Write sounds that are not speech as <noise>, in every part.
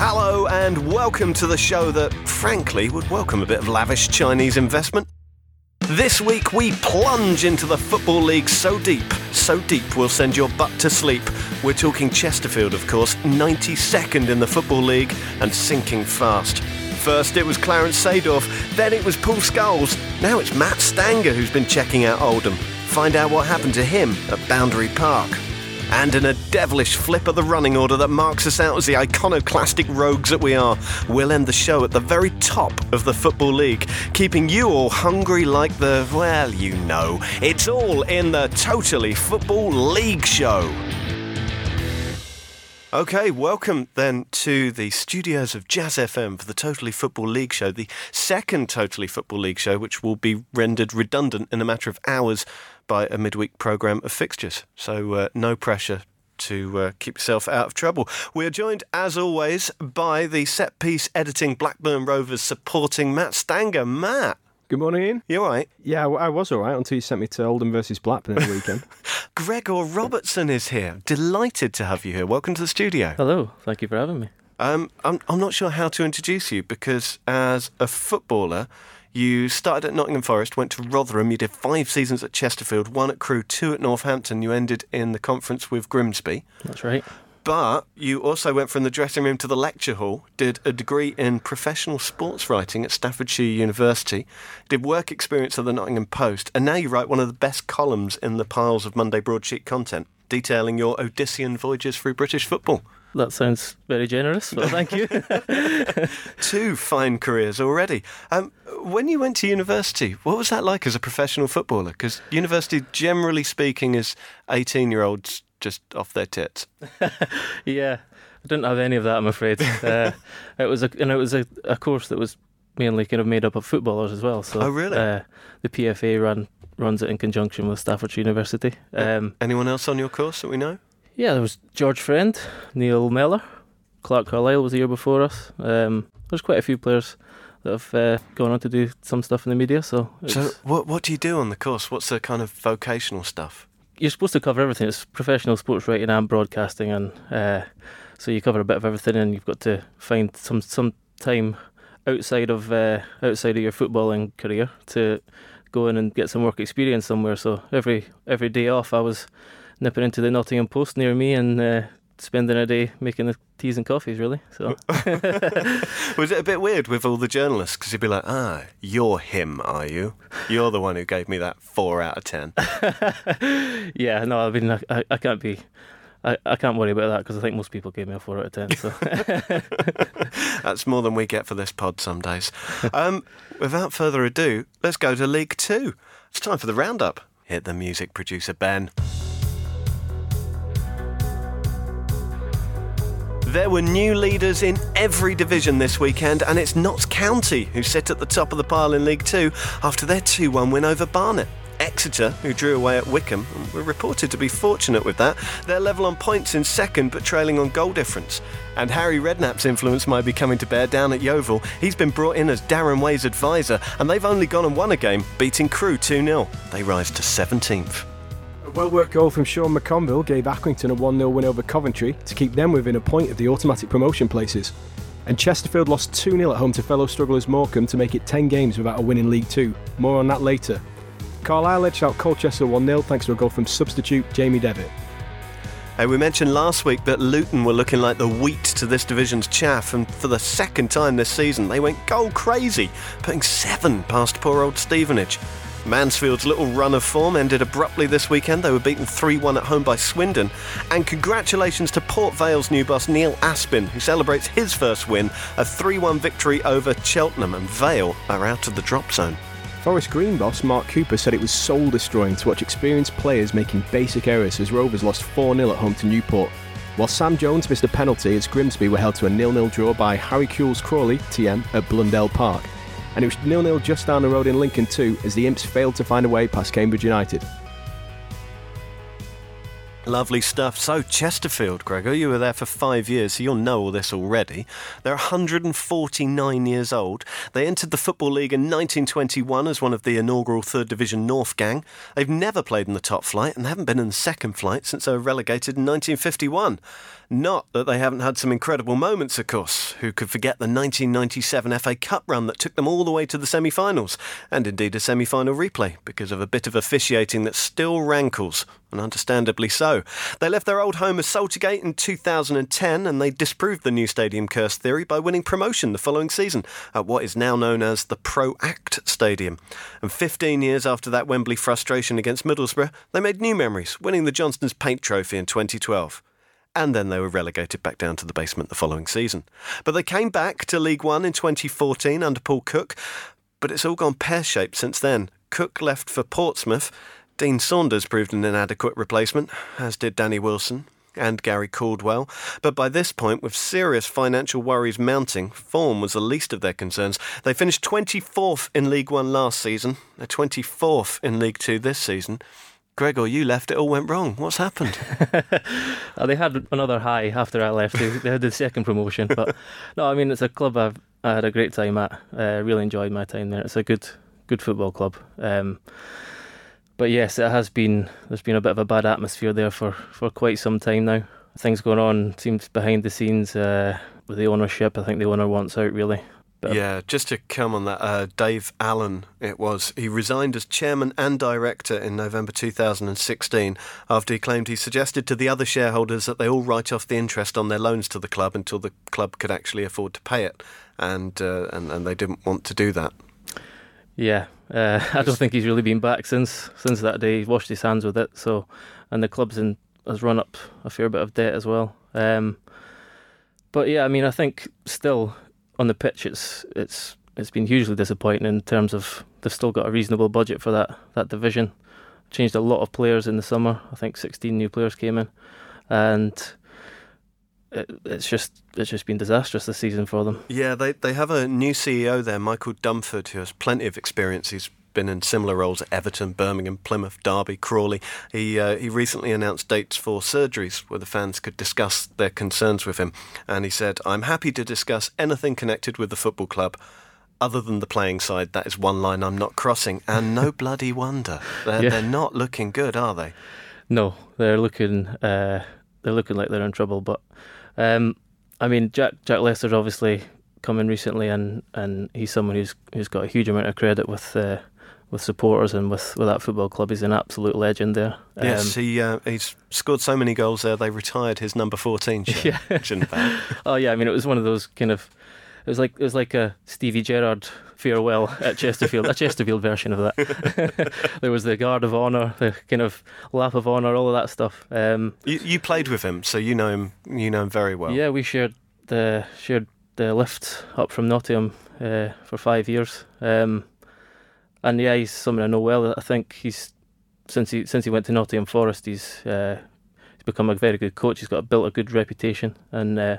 Hello and welcome to the show that, frankly, would welcome a bit of lavish Chinese investment. This week we plunge into the Football League so deep, so deep we'll send your butt to sleep. We're talking Chesterfield, of course, 92nd in the Football League and sinking fast. First it was Clarence Seedorf, then it was Paul Scholes, now it's Matt Stanger who's been checking out Oldham. Find out what happened to him at Boundary Park. And in a devilish flip of the running order that marks us out as the iconoclastic rogues that we are, we'll end the show at the very top of the Football League, keeping you all hungry like the, well, you know. It's all in the Totally Football League show. Okay, welcome then to the studios of Jazz FM for the Totally Football League show, the second Totally Football League show, which will be rendered redundant in a matter of hours by a midweek programme of fixtures. So, uh, no pressure to uh, keep yourself out of trouble. We are joined, as always, by the set piece editing Blackburn Rovers supporting Matt Stanger. Matt. Good morning, Iain. You all right? Yeah, I was all right until you sent me to Oldham versus Blackburn at the weekend. <laughs> Gregor Robertson is here. Delighted to have you here. Welcome to the studio. Hello. Thank you for having me. Um, I'm, I'm not sure how to introduce you because as a footballer, you started at Nottingham Forest, went to Rotherham, you did five seasons at Chesterfield, one at Crewe, two at Northampton. You ended in the conference with Grimsby. That's right. But you also went from the dressing room to the lecture hall, did a degree in professional sports writing at Staffordshire University, did work experience at the Nottingham Post, and now you write one of the best columns in the piles of Monday broadsheet content, detailing your Odyssean voyages through British football. That sounds very generous. Well, thank you. <laughs> Two fine careers already. Um, when you went to university, what was that like as a professional footballer? Because university, generally speaking, is 18 year olds just off their tits. <laughs> yeah, I didn't have any of that. I'm afraid. <laughs> Uh, it was a and it was a, a course that was mainly kind of made up of footballers as well. So, oh really? Uh, the PFA run runs it in conjunction with Staffordshire University. Um, Anyone else on your course that we know? Yeah, there was George Friend, Neil Mellor, Clarke Carlisle was the year before us. Um, there's quite a few players that have uh, gone on to do some stuff in the media. So, so what what do you do on the course? What's the kind of vocational stuff? You're supposed to cover everything. It's professional sports writing and broadcasting, and uh, so you cover a bit of everything, and you've got to find some some time outside of uh, outside of your footballing career to go in and get some work experience somewhere. So every every day off, I was nipping into the Nottingham Post near me and uh, spending a day making the teas and coffees. Really. So <laughs> was it a bit weird with all the journalists because you'd be like, ah, you're him, are you? You're the one who gave me that four out of ten. <laughs> yeah. No, I mean, I, I can't be. I, I can't worry about that because I think most people gave me a four out of ten. So <laughs> that's more than we get for this pod some days. <laughs> Um, without further ado, let's go to League Two. It's time for the roundup. Hit the music, producer Ben. There were new leaders in every division this weekend, and it's Notts County who sit at the top of the pile in League Two after their 2 1 win over Barnet. Exeter, who drew away at Wycombe, were reported to be fortunate with that. They're level on points in second, but trailing on goal difference. And Harry Redknapp's influence might be coming to bear down at Yeovil. He's been brought in as Darren Way's advisor, and they've only gone and won a game, beating Crewe 2 0. They rise to 17th. A well worked goal from Sean McConville gave Accrington a 1 0 win over Coventry to keep them within a point of the automatic promotion places. And Chesterfield lost 2 0 at home to fellow strugglers Morecambe to make it 10 games without a win in League Two. More on that later. Carlisle edged out Colchester 1 0 thanks to a goal from substitute Jamie Devitt. Hey, we mentioned last week that Luton were looking like the wheat to this division's chaff, and for the second time this season, they went goal crazy, putting seven past poor old Stevenage. Mansfield's little run of form ended abruptly this weekend. They were beaten 3 1 at home by Swindon. And congratulations to Port Vale's new boss, Neil Aspin, who celebrates his first win, a 3 1 victory over Cheltenham. And Vale are out of the drop zone. Forest Green boss Mark Cooper said it was soul destroying to watch experienced players making basic errors as Rovers lost 4 0 at home to Newport. While Sam Jones missed a penalty as Grimsby were held to a 0 0 draw by Harry Kewell's Crawley, TM, at Blundell Park and it was nil-nil just down the road in Lincoln too, as the Imps failed to find a way past Cambridge United. Lovely stuff. So, Chesterfield, Gregor, oh, you were there for five years, so you'll know all this already. They're 149 years old. They entered the Football League in 1921 as one of the inaugural Third Division North gang. They've never played in the top flight and they haven't been in the second flight since they were relegated in 1951. Not that they haven't had some incredible moments, of course. Who could forget the 1997 FA Cup run that took them all the way to the semi finals, and indeed a semi final replay, because of a bit of officiating that still rankles, and understandably so. They left their old home of Saltergate in 2010, and they disproved the new stadium curse theory by winning promotion the following season at what is now known as the Proact Stadium. And 15 years after that Wembley frustration against Middlesbrough, they made new memories, winning the Johnstone's Paint Trophy in 2012 and then they were relegated back down to the basement the following season. But they came back to League One in 2014 under Paul Cook, but it's all gone pear shaped since then. Cook left for Portsmouth. Dean Saunders proved an inadequate replacement, as did Danny Wilson and Gary Caldwell. But by this point, with serious financial worries mounting, form was the least of their concerns. They finished 24th in League One last season, uh, they're 24th in League Two this season. Gregor, you left, it all went wrong. What's happened? oh, <laughs> they had another high after I left. They, they, had the second promotion. But <laughs> no, I mean, it's a club I've I had a great time at. Uh, really enjoyed my time there. It's a good good football club. Um, but yes, it has been. There's been a bit of a bad atmosphere there for, for quite some time now. Things going on seems behind the scenes uh, with the ownership. I think the owner wants out really. But yeah, just to come on that, uh, Dave Allen, it was. He resigned as chairman and director in November 2016 after he claimed he suggested to the other shareholders that they all write off the interest on their loans to the club until the club could actually afford to pay it, and uh, and, and they didn't want to do that. Yeah, uh, <laughs> I don't think he's really been back since since that day. He washed his hands with it. So, and the club's in has run up a fair bit of debt as well. Um, but yeah, I mean, I think still on the pitch, it's it's it's been hugely disappointing in terms of they've still got a reasonable budget for that that division. Changed a lot of players in the summer. I think 16 new players came in, and it, it's just it's just been disastrous this season for them. Yeah, they they have a new CEO there, Michael Dunford, who has plenty of experience. He's been in similar roles at Everton, Birmingham, Plymouth, Derby, Crawley. He uh, he recently announced dates for surgeries where the fans could discuss their concerns with him, and he said, "I'm happy to discuss anything connected with the football club." Other than the playing side, that is one line I'm not crossing, and no <laughs> bloody wonder. They're, yeah. they're not looking good, are they? No, they're looking uh, they're looking like they're in trouble. But um, I mean, Jack Jack Lester's obviously come in recently, and, and he's someone who's who's got a huge amount of credit with uh, with supporters and with, with that football club. He's an absolute legend there. Yes, um, he uh, he's scored so many goals there. They retired his number fourteen <laughs> shirt. Yeah. <laughs> oh yeah, I mean it was one of those kind of. It was like it was like a Stevie Gerrard farewell at Chesterfield, a Chesterfield version of that. <laughs> there was the guard of honour, the kind of lap of honour, all of that stuff. Um, you, you played with him, so you know him. You know him very well. Yeah, we shared the shared the lift up from Nottingham uh, for five years. Um, and yeah, he's someone I know well. I think he's since he since he went to Nottingham Forest, he's uh, he's become a very good coach. He's got built a good reputation, and uh,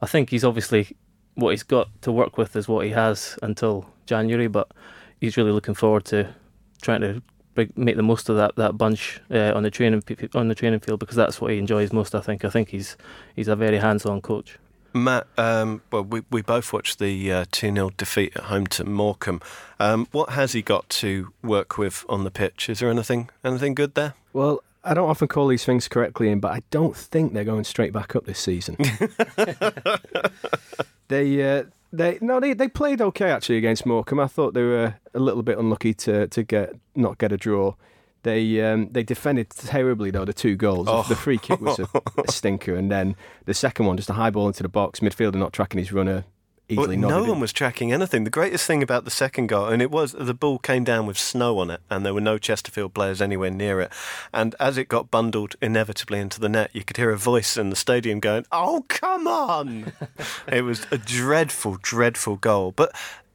I think he's obviously what he's got to work with is what he has until January. But he's really looking forward to trying to make the most of that that bunch uh, on the training on the training field because that's what he enjoys most. I think. I think he's he's a very hands-on coach. Matt, um, well, we, we both watched the uh, 2 uh, 0 defeat at home to Morecambe. Um, what has he got to work with on the pitch? Is there anything anything good there? Well, I don't often call these things correctly in, but I don't think they're going straight back up this season. <laughs> <laughs> they. Uh, they no, they, they played okay actually against Morecambe. I thought they were a little bit unlucky to, to get not get a draw. They um, they defended terribly though. The two goals, oh. the free kick was a, a, <laughs> stinker, and then the second one just a high ball into the box. Midfielder not tracking his runner. Easily well, no one was tracking anything. The greatest thing about the second goal, and it was the ball came down with snow on it, and there were no Chesterfield players anywhere near it. And as it got bundled inevitably into the net, you could hear a voice in the stadium going, "Oh, come on!" <laughs> it was a dreadful, dreadful goal. But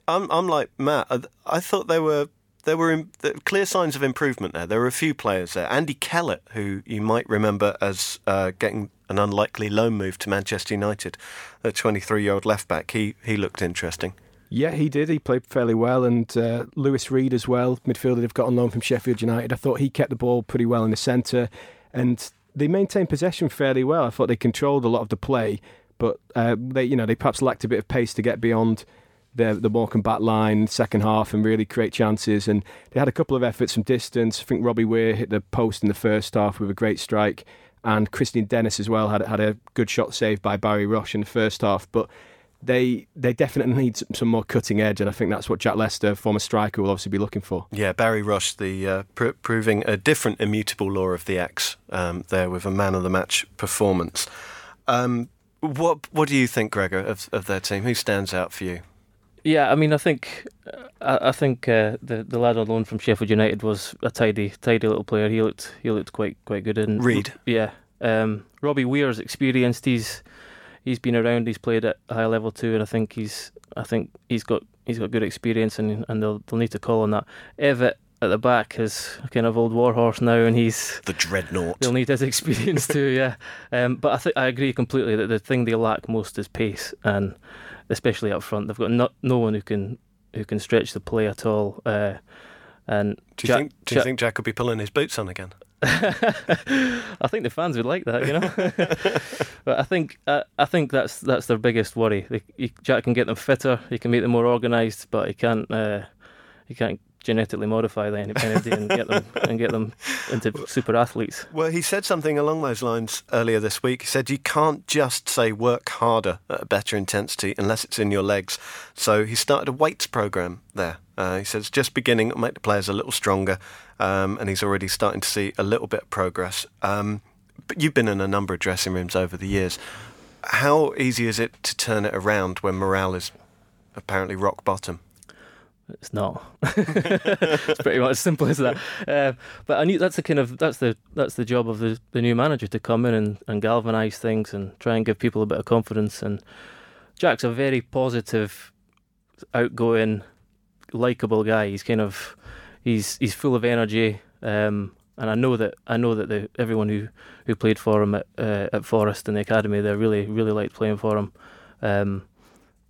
I'm, I'm like Matt. I, I thought they were there were clear signs of improvement there. There were a few players there. Andy Kellett, who you might remember as uh, getting an unlikely loan move to Manchester United, a 23-year-old left back. He he looked interesting. Yeah, he did. He played fairly well, and uh, Louis Reed as well, midfielder they've got on loan from Sheffield United. I thought he kept the ball pretty well in the centre, and they maintained possession fairly well. I thought they controlled a lot of the play, but uh, they you know they perhaps lacked a bit of pace to get beyond the the Morecambe back line second half and really create chances. And they had a couple of efforts from distance. I think Robbie Weir hit the post in the first half with a great strike, and Kristian Dennis as well had had a good shot saved by Barry Roche in the first half. But they they definitely need some more cutting edge, and I think that's what Jack Lester, former striker, will obviously be looking for. Yeah, Barry Roche, the uh, pr- proving a different immutable law of the X um, there with a man of the match performance. Um, what what do you think, Gregor, of, of their team? Who stands out for you? Yeah, I mean, I think I, I think uh, the the lad on loan from Sheffield United was a tidy tidy little player. He looked he looked quite quite good. And Reed, yeah. Um, Robbie Weir's experienced. He's he's been around. He's played at a high level too, and I think he's I think he's got he's got good experience, and and they'll they'll need to call on that. Evatt at the back is a kind of old warhorse now, and he's the dreadnought. They'll need his experience too, yeah. <laughs> Um, but I think I agree completely that the thing they lack most is pace, and especially up front, they've got not no one who can who can stretch the play at all. Uh, and do you Jack, think do you Jack, think Jack could be pulling his boots on again? <laughs> I think the fans would like that, you know. <laughs> but I think uh, I think that's that's their biggest worry. They, he, Jack can get them fitter, he can make them more organised, but he can't uh, he can't genetically modify the anybody and get them and get them into super athletes. Well, he said something along those lines earlier this week. He said you can't just say work harder at a better intensity unless it's in your legs. So he started a weights program there. Uh, he says just beginning will make the players a little stronger, um, and he's already starting to see a little bit of progress. Um, but you've been in a number of dressing rooms over the years. How easy is it to turn it around when morale is apparently rock bottom? It's not. <laughs> it's pretty much as simple as that. Uh, but I knew that's the kind of that's the that's the job of the, the new manager to come in and, and galvanise things and try and give people a bit of confidence. And Jack's a very positive, outgoing, likable guy. He's kind of he's he's full of energy. Um, and I know that I know that the, everyone who, who played for him at uh, at Forest and the academy, they really really liked playing for him. Um,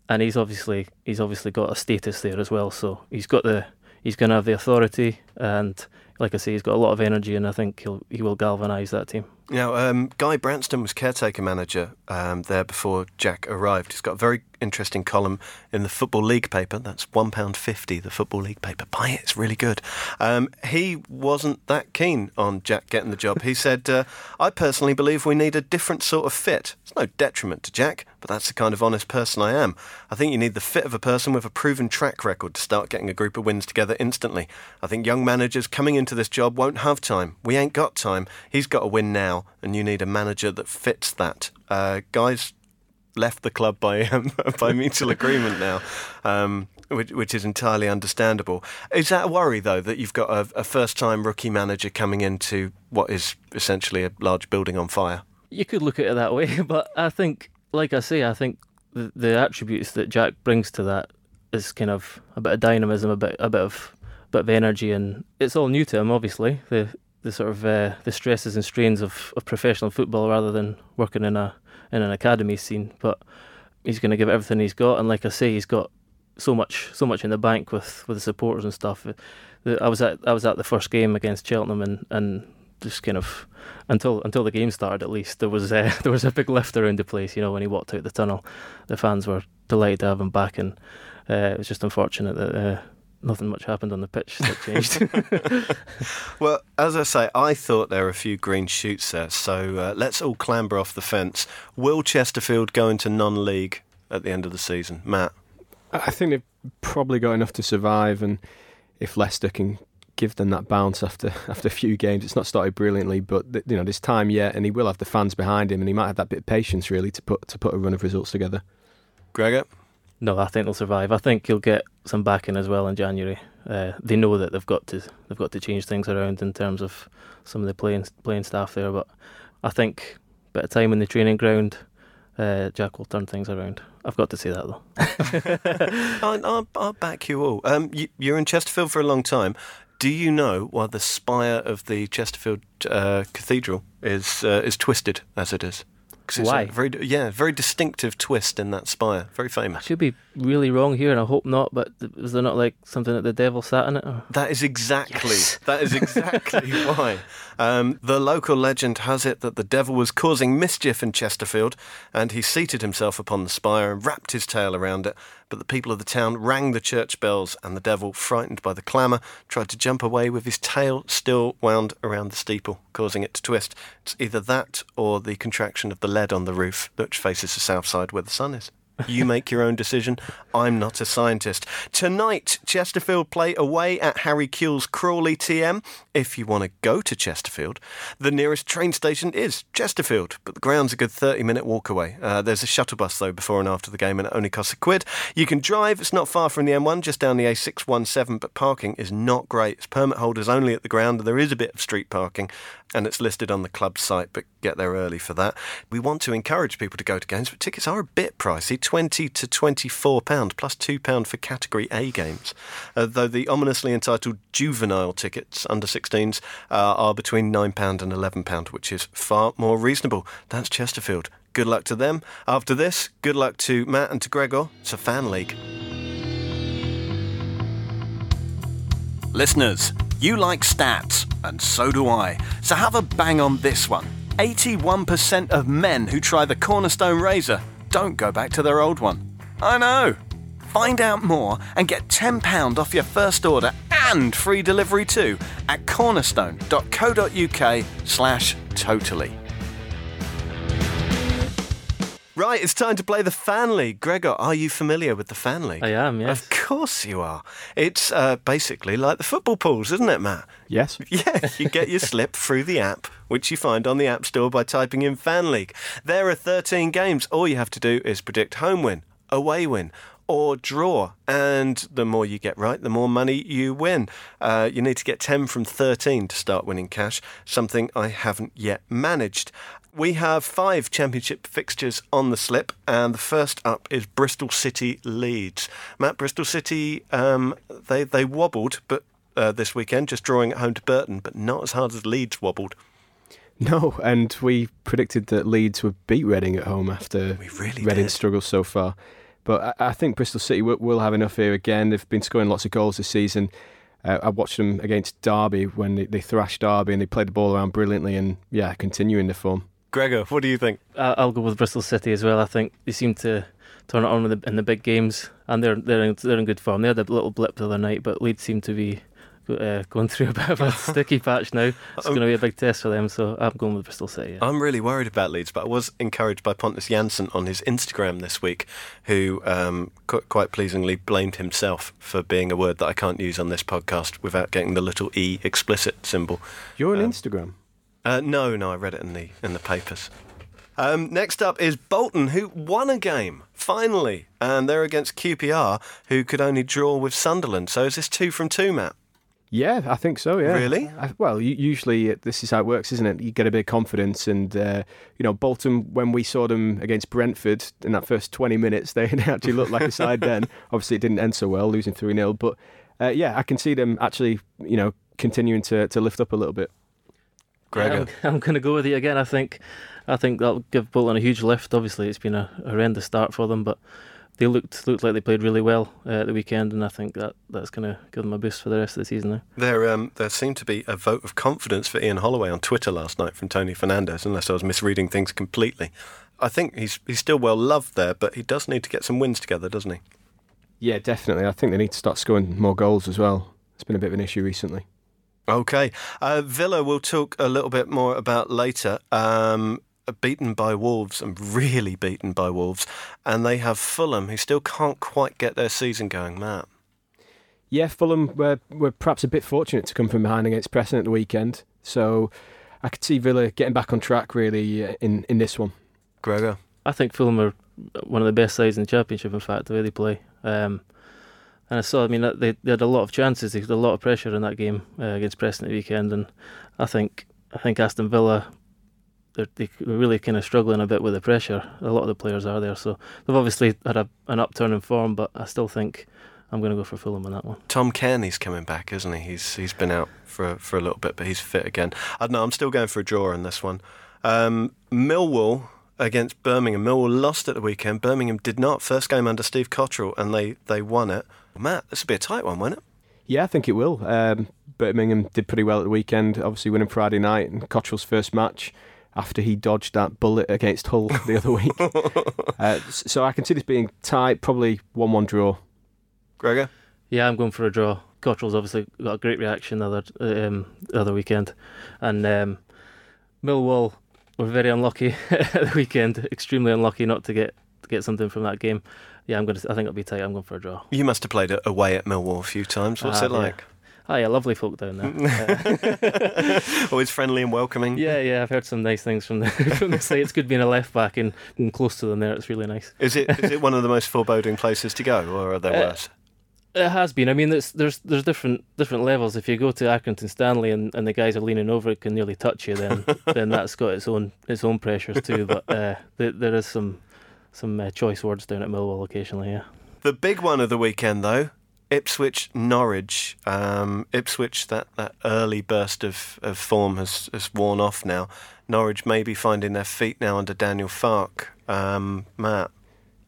and he's obviously he's obviously got a status there as well. So he's got the he's going to have the authority, and like I say, he's got a lot of energy, and I think he'll he will galvanise that team. Now, um, Guy Branston was caretaker manager um, there before Jack arrived. He's got a very interesting column in the Football League paper. That's £1.50, the Football League paper. Buy it, it's really good. Um, he wasn't that keen on Jack getting the job. He <laughs> said, uh, I personally believe we need a different sort of fit. It's no detriment to Jack, but that's the kind of honest person I am. I think you need the fit of a person with a proven track record to start getting a group of wins together instantly. I think young managers coming into this job won't have time. We ain't got time. He's got to win now, and you need a manager that fits that. Uh, guys left the club by um, <laughs> by mutual agreement now. Um, which, which, is entirely understandable. Is that a worry, though, that you've got a, a first time rookie manager coming into what is essentially a large building on fire? You could look at it that way, <laughs> but I think, like I say, I think the, the attributes that Jack brings to that is kind of a bit of dynamism, a bit, a bit of, bit of energy, and it's all new to him. Obviously, the the sort of uh, the stresses and strains of, of professional football rather than working in a in an academy scene. But he's going to give everything he's got, and like I say, he's got so much so much in the bank with, with the supporters and stuff. I was at I was at the first game against Cheltenham, and, and just kind of until until the game started at least there was <laughs> uh, there was a big lift around the place. You know, when he walked out the tunnel, the fans were delighted to have him back, and uh, it was just unfortunate that. Uh, nothing much happened on the pitch that changed. <laughs> well, as I say, I thought there were a few green shoots there. So uh, let's all clamber off the fence. Will Chesterfield go into non-league at the end of the season, Matt? I think they've probably got enough to survive, and if Lester can give them that bounce after <laughs> after a few games, it's not started brilliantly, but you know there's time yet, and he will have the fans behind him, and he might have that bit of patience really to put to put a run of results together. Gregor. No, I think they'll survive. I think you'll get some backing as well in January. Uh, they know that they've got to they've got to change things around in terms of some of the playing playing staff there. But I think a bit of time in the training ground, uh, Jack will turn things around. I've got to say that though. <laughs> I'll, I'll, I'll, back you all. Um, you, you're in Chesterfield for a long time. Do you know why the spire of the Chesterfield uh, Cathedral is uh, is twisted as it is? Why? very yeah, very distinctive twist in that spire. Very famous. Should be really wrong here, and I hope not. But was there not like something that the devil sat in it? Or? That is exactly Yes. that is exactly <laughs> why. Um, the local legend has it that the devil was causing mischief in Chesterfield, and he seated himself upon the spire and wrapped his tail around it. But the people of the town rang the church bells, and the devil, frightened by the clamour, tried to jump away with his tail still wound around the steeple, causing it to twist. It's either that or the contraction of the lead on the roof, which faces the south side where the sun is. You make your own decision. I'm not a scientist. Tonight, Chesterfield play away at Harry Kewell's Crawley TM. If you want to go to Chesterfield, the nearest train station is Chesterfield, but the ground's a good 30 minute walk away. Uh, there's a shuttle bus, though, before and after the game, and it only costs a quid. You can drive, it's not far from the M1, just down the A617, but parking is not great. It's permit holders only at the ground, and there is a bit of street parking, and it's listed on the club site, but get there early for that. We want to encourage people to go to games, but tickets are a bit pricey 20 to £24, plus £2 for Category A games. Uh, though the ominously entitled juvenile tickets, under 16s, uh, are between £9 and £11, which is far more reasonable. That's Chesterfield. Good luck to them. After this, good luck to Matt and to Gregor. It's a fan league. Listeners, you like stats, and so do I. So have a bang on this one. 81% of men who try the Cornerstone razor don't go back to their old one. I know. Find out more and get £10 off your first order and free delivery too at cornerstone.co.uk slash totally. Right, it's time to play the Fan League. Gregor, are you familiar with the Fan League? I am, yes. Of course you are. It's uh, basically like the football pools, isn't it, Matt? Yes. <laughs> Yeah, you get your slip through the app, which you find on the App Store by typing in Fan League. There are 13 games. All you have to do is predict home win, away win, or draw. And the more you get right, the more money you win. Uh, you need to get 10 from 13 to start winning cash, something I haven't yet managed. We have five championship fixtures on the slip, and the first up is Bristol City Leeds. Matt, Bristol City, um, they, they wobbled, but uh, this weekend, just drawing at home to Burton, but not as hard as Leeds wobbled. No, and we predicted that Leeds would beat Reading at home after We really Reading's struggles so far. But I, I think Bristol City will, will have enough here again. They've been scoring lots of goals this season. Uh, I watched them against Derby when they, they thrashed Derby and they played the ball around brilliantly and, yeah, continuing the form. Gregor, what do you think? I- I'll go with Bristol City as well. I think they seem to turn it on with the, in the big games, and they're they're in, they're in good form. They had a little blip the other night, but Leeds seem to be uh, going <laughs> through a bit of a <laughs> sticky patch now. It's Um, going to be a big test for them, so I'm going with Bristol City. Yeah. I'm really worried about Leeds, but I was encouraged by Pontus Jansson on his Instagram this week, who um, qu- quite pleasingly blamed himself for being a word that I can't use on this podcast without getting the little e explicit symbol. You're on Um, Instagram. Uh, no, no, I read it in the in the papers. Um, next up is Bolton, who won a game finally, and they're against QPR, who could only draw with Sunderland. So is this two from two, Matt? Yeah, I think so. Yeah. Really? I, well, usually it- this is how it works, isn't it? You get a bit of confidence, and uh, you know, Bolton. When we saw them against Brentford in that first twenty minutes, they <laughs> they actually looked like a side. <laughs> Then, obviously, it didn't end so well, losing three 0 But uh, yeah, I can see them actually, you know, continuing to to lift up a little bit. Gregor. I'm, <laughs> I'm going to go with you again. I think, I think that'll give Bolton a huge lift. Obviously, it's been a horrendous start for them, but they looked looked like they played really well uh, at the weekend, and I think that that's going to give them a boost for the rest of the season. Now. There, um, there seemed to be a vote of confidence for Ian Holloway on Twitter last night from Tony Fernandes, unless I was misreading things completely. I think he's he's still well loved there, but he does need to get some wins together, doesn't he? Yeah, definitely. I think they need to start scoring more goals as well. It's been a bit of an issue recently. Okay, uh, Villa we'll talk a little bit more about later. Um, beaten by Wolves and really beaten by Wolves, and they have Fulham, who still can't quite get their season going. Matt, Yeah, Fulham were, were perhaps a bit fortunate to come from behind against Preston at the weekend. So I could see Villa getting back on track really uh, in, in this one. Gregor, I think Fulham are one of the best sides in the championship. In fact, the way they play, um, and I saw. I mean, they, they had a lot of chances. They had a lot of pressure in that game uh, against Preston at the weekend, and I think I think Aston Villa. They're, they're really kind of struggling a bit with the pressure. A lot of the players are there, so they've obviously had a, an upturn in form. But I still think I'm going to go for Fulham on that one. Tom Cairney's coming back, isn't he? He's he's been out for for a little bit, but he's fit again. I don't know. I'm still going for a draw in this one. Um, Millwall against Birmingham. Millwall lost at the weekend. Birmingham did not. First game under Steve Cotterill, and they, they won it. Matt, this will be a tight one, won't it? Yeah, I think it will. Um, Birmingham did pretty well at the weekend, obviously winning Friday night and Cotterill's first match after he dodged that bullet against Hull the other <laughs> week. uh, so I can see this being tight, probably 1 1 draw. Gregor? Yeah, I'm going for a draw. Cotterill's obviously got a great reaction the other, um, the other weekend. And um, Millwall were very unlucky <laughs> at the weekend, extremely unlucky not to get to get something from that game. Yeah, I'm going to. I think it'll be tight. I'm going for a draw. You must have played away at Millwall a few times. What's Ah, it like? Yeah. Oh yeah, lovely folk down there. <laughs> <laughs> Always friendly and welcoming. yeah, yeah, I've heard some nice things from the <laughs> from the site. It's good being a left back and, and close to them there. It's really nice. Is it is it one of the most foreboding places to go, or are there Uh, worse? It has been. I mean, there's there's there's different different levels. If you go to Accrington Stanley and, and the guys are leaning over, it can nearly touch you. Then then that's got its own its own pressures too. But uh, there, there is some some uh, choice words down at Millwall occasionally. Yeah. The big one of the weekend, though, Ipswich Norwich. Um, Ipswich, that, that early burst of, of form has, has worn off now. Norwich may be finding their feet now under Daniel Farke. Um, Matt.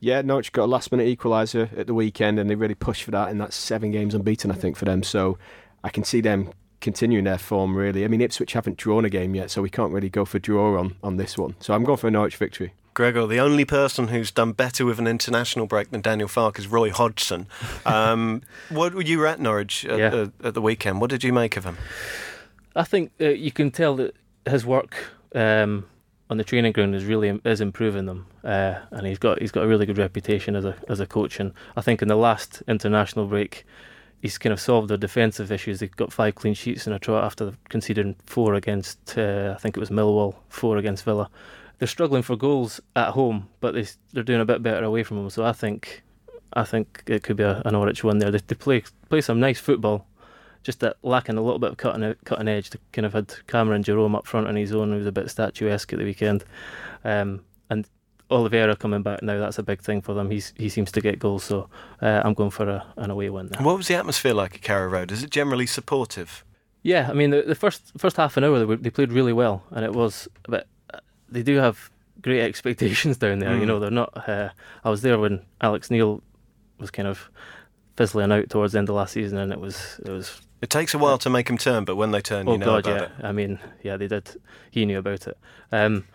Yeah, Norwich got a last minute equaliser at the weekend and they really pushed for that, and that's seven games unbeaten, I think, for them. So I can see them continuing their form, really. I mean, Ipswich haven't drawn a game yet, so we can't really go for draw on, on this one. So I'm going for a Norwich victory. Gregor, the only person who's done better with an international break than Daniel Farke is Roy Hodgson. <laughs> Um, what were you at Norwich at, Yeah. the, at the weekend? What did you make of him? I think uh, you can tell that his work um, on the training ground is really is improving them, uh, and he's got he's got a really good reputation as a as a coach. And I think in the last international break, he's kind of solved their defensive issues. They've got five clean sheets in a trot after conceding four against uh, I think it was Millwall, four against Villa. They're struggling for goals at home, but they they're doing a bit better away from home. So I think I think it could be a, a Norwich win there. They, they play play some nice football just that lacking a little bit of cutting cutting edge. To kind of had Cameron Jerome up front on his own, who was a bit statuesque at the weekend, um, and Oliveira coming back now. That's a big thing for them. He's he seems to get goals, so uh, I'm going for a, an away win there. What was the atmosphere like at Carrow Road? Is it generally supportive? Yeah, I mean the, the first first half an hour they, were, they played really well, and it was a uh, they do have great expectations down there. You Mm. know, they're not. Uh, I was there when Alex Neil was kind of fizzling out towards the end of last season, and it was it was It takes a while to make them turn, but when they turn, Oh you know God, about yeah. it. I mean, yeah, they did. He knew about it. Um,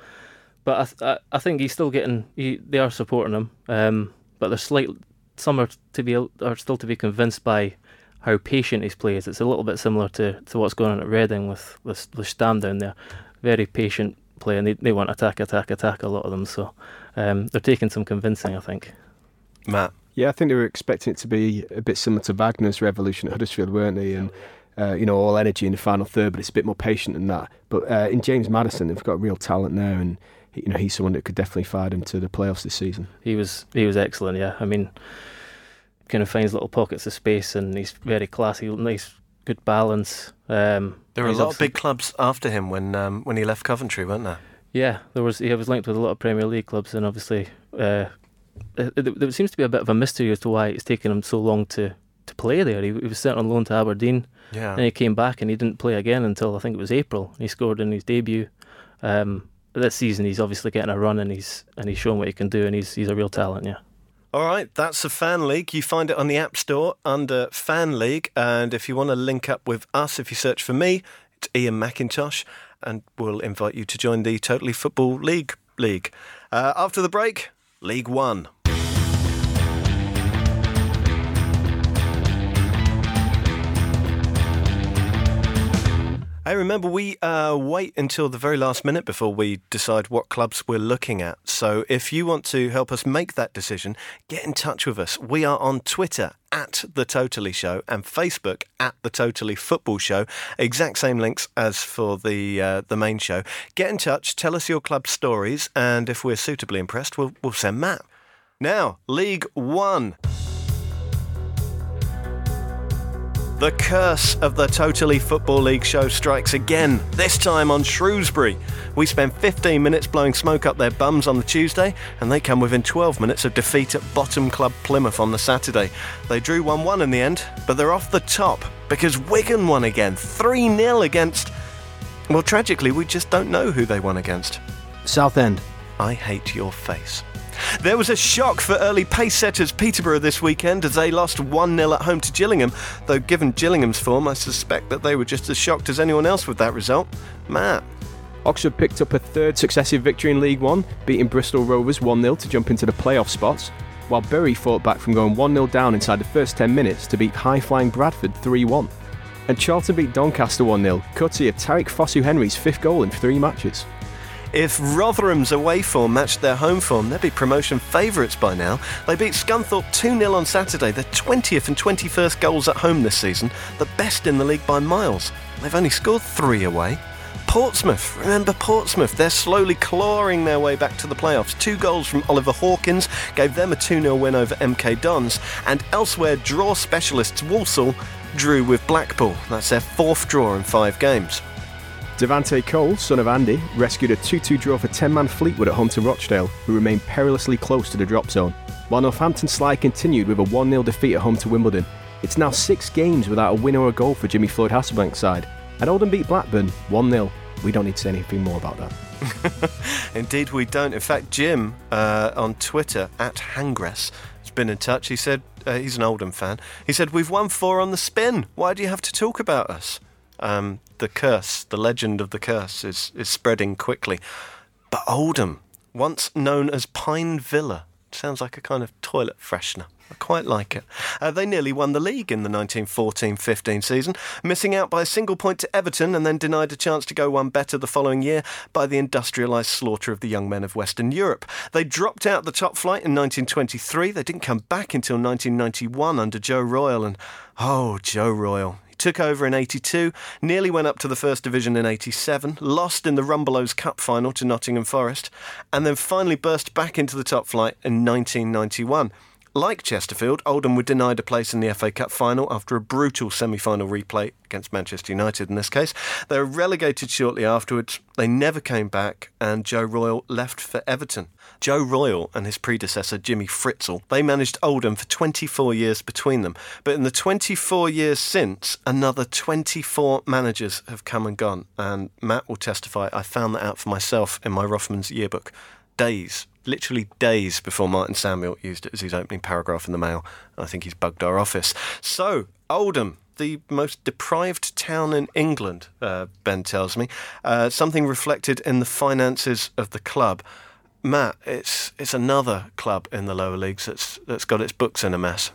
but I, th- I, I think he's still getting. He, they are supporting him. Um, but there's slight. Some are to be are still to be convinced by how patient he's plays. It's a little bit similar to, to what's going on at Reading with with, with Stam down there. Very patient play, and they they want attack, attack, attack. A lot of them. So um, they're taking some convincing. I think. Matt. Yeah, I think they were expecting it to be a bit similar to Wagner's revolution at Huddersfield, weren't they? And uh, you know, all energy in the final third, but it's a bit more patient than that. But uh, in James Maddison, they've got real talent there, and you know, he's someone that could definitely fire them to the playoffs this season. He was he was excellent. Yeah, I mean, kind of finds little pockets of space, and he's very classy, nice, good balance. Um, There were a lot of big clubs after him when um, when he left Coventry, weren't there? Yeah, there was he was linked with a lot of Premier League clubs, and obviously uh, there, there seems to be a bit of a mystery as to why it's taken him so long to, to play there. He, he was sent on loan to Aberdeen, Yeah. and he came back and he didn't play again until I think it was April. He scored in his debut. Um, this season, he's obviously getting a run, and he's and he's shown what he can do, and he's he's a real talent. Yeah. All right, that's the Fan League. You find it on the App Store under Fan League. And if you want to link up with us, if you search for me, it's Iain Macintosh, and we'll invite you to join the Totally Football League League. Uh, after the break, League One. Hey, remember, we uh, wait until the very last minute before we decide what clubs we're looking at. So if you want to help us make that decision, get in touch with us. We are on Twitter at The Totally Show and Facebook at The Totally Football Show. Exact same links as for the, uh, the main show. Get in touch, tell us your club stories, and if we're suitably impressed, we'll, we'll send Matt. Now, League One. The curse of the Totally Football League show strikes again, this time on Shrewsbury. We spent 15 minutes blowing smoke up their bums on the Tuesday, and they come within 12 minutes of defeat at bottom club Plymouth on the Saturday. They drew 1 1 in the end, but they're off the top because Wigan won again 3 0 against. Well, tragically, we just don't know who they won against. Southend. I hate your face. There was a shock for early pace setters Peterborough this weekend as they lost 1 0 at home to Gillingham, though given Gillingham's form, I suspect that they were just as shocked as anyone else with that result. Matt. Oxford picked up a third successive victory in League One, beating Bristol Rovers 1 0 to jump into the playoff spots, while Bury fought back from going 1 0 down inside the first 10 minutes to beat high flying Bradford 3 1. And Charlton beat Doncaster 1 0, courtesy of Tariq Fosu Henry's fifth goal in three matches. If Rotherham's away form matched their home form, they'd be promotion favourites by now. They beat Scunthorpe 2 0 on Saturday, their 20th and 21st goals at home this season, the best in the league by miles. They've only scored three away. Portsmouth, remember Portsmouth, they're slowly clawing their way back to the playoffs. Two goals from Oliver Hawkins gave them a 2 0 win over MK Dons, and elsewhere, draw specialists Walsall drew with Blackpool. That's their fourth draw in five games. Devante Cole, son of Andy, rescued a 2 2 draw for 10 man Fleetwood at home to Rochdale, who remained perilously close to the drop zone. While Northampton Slide continued with a 1 0 defeat at home to Wimbledon, it's now six games without a win or a goal for Jimmy Floyd Hasselbaink's side. And Oldham beat Blackburn 1 0. We don't need to say anything more about that. <laughs> Indeed, we don't. In fact, Jim uh, on Twitter at Hangress has been in touch. He said uh, he's an Oldham fan. He said, We've won four on the spin. Why do you have to talk about us? Um, the curse, the legend of the curse, is, is spreading quickly. But Oldham, once known as Pine Villa, sounds like a kind of toilet freshener. I quite like it. Uh, they nearly won the league in the 1914 15 season, missing out by a single point to Everton and then denied a chance to go one better the following year by the industrialised slaughter of the young men of Western Europe. They dropped out the top flight in 1923. They didn't come back until 1991 under Joe Royle. and oh, Joe Royle took over in 82, nearly went up to the First Division in 87, lost in the Rumbelows Cup final to Nottingham Forest, and then finally burst back into the top flight in 1991. Like Chesterfield, Oldham were denied a place in the FA Cup final after a brutal semi final replay against Manchester United in this case. They were relegated shortly afterwards. They never came back, and Joe Royle left for Everton. Joe Royle and his predecessor, Jimmy Frizzell, they managed Oldham for 24 years between them. But in the 24 years since, another 24 managers have come and gone. And Matt will testify, I found that out for myself in my Rothmans yearbook. Days literally days before Martin Samuel used it as his opening paragraph in the Mail. I think he's bugged our office. So, Oldham, the most deprived town in England, uh, Ben tells me, uh, something reflected in the finances of the club. Matt, it's it's another club in the lower leagues that's that's got its books in a mess.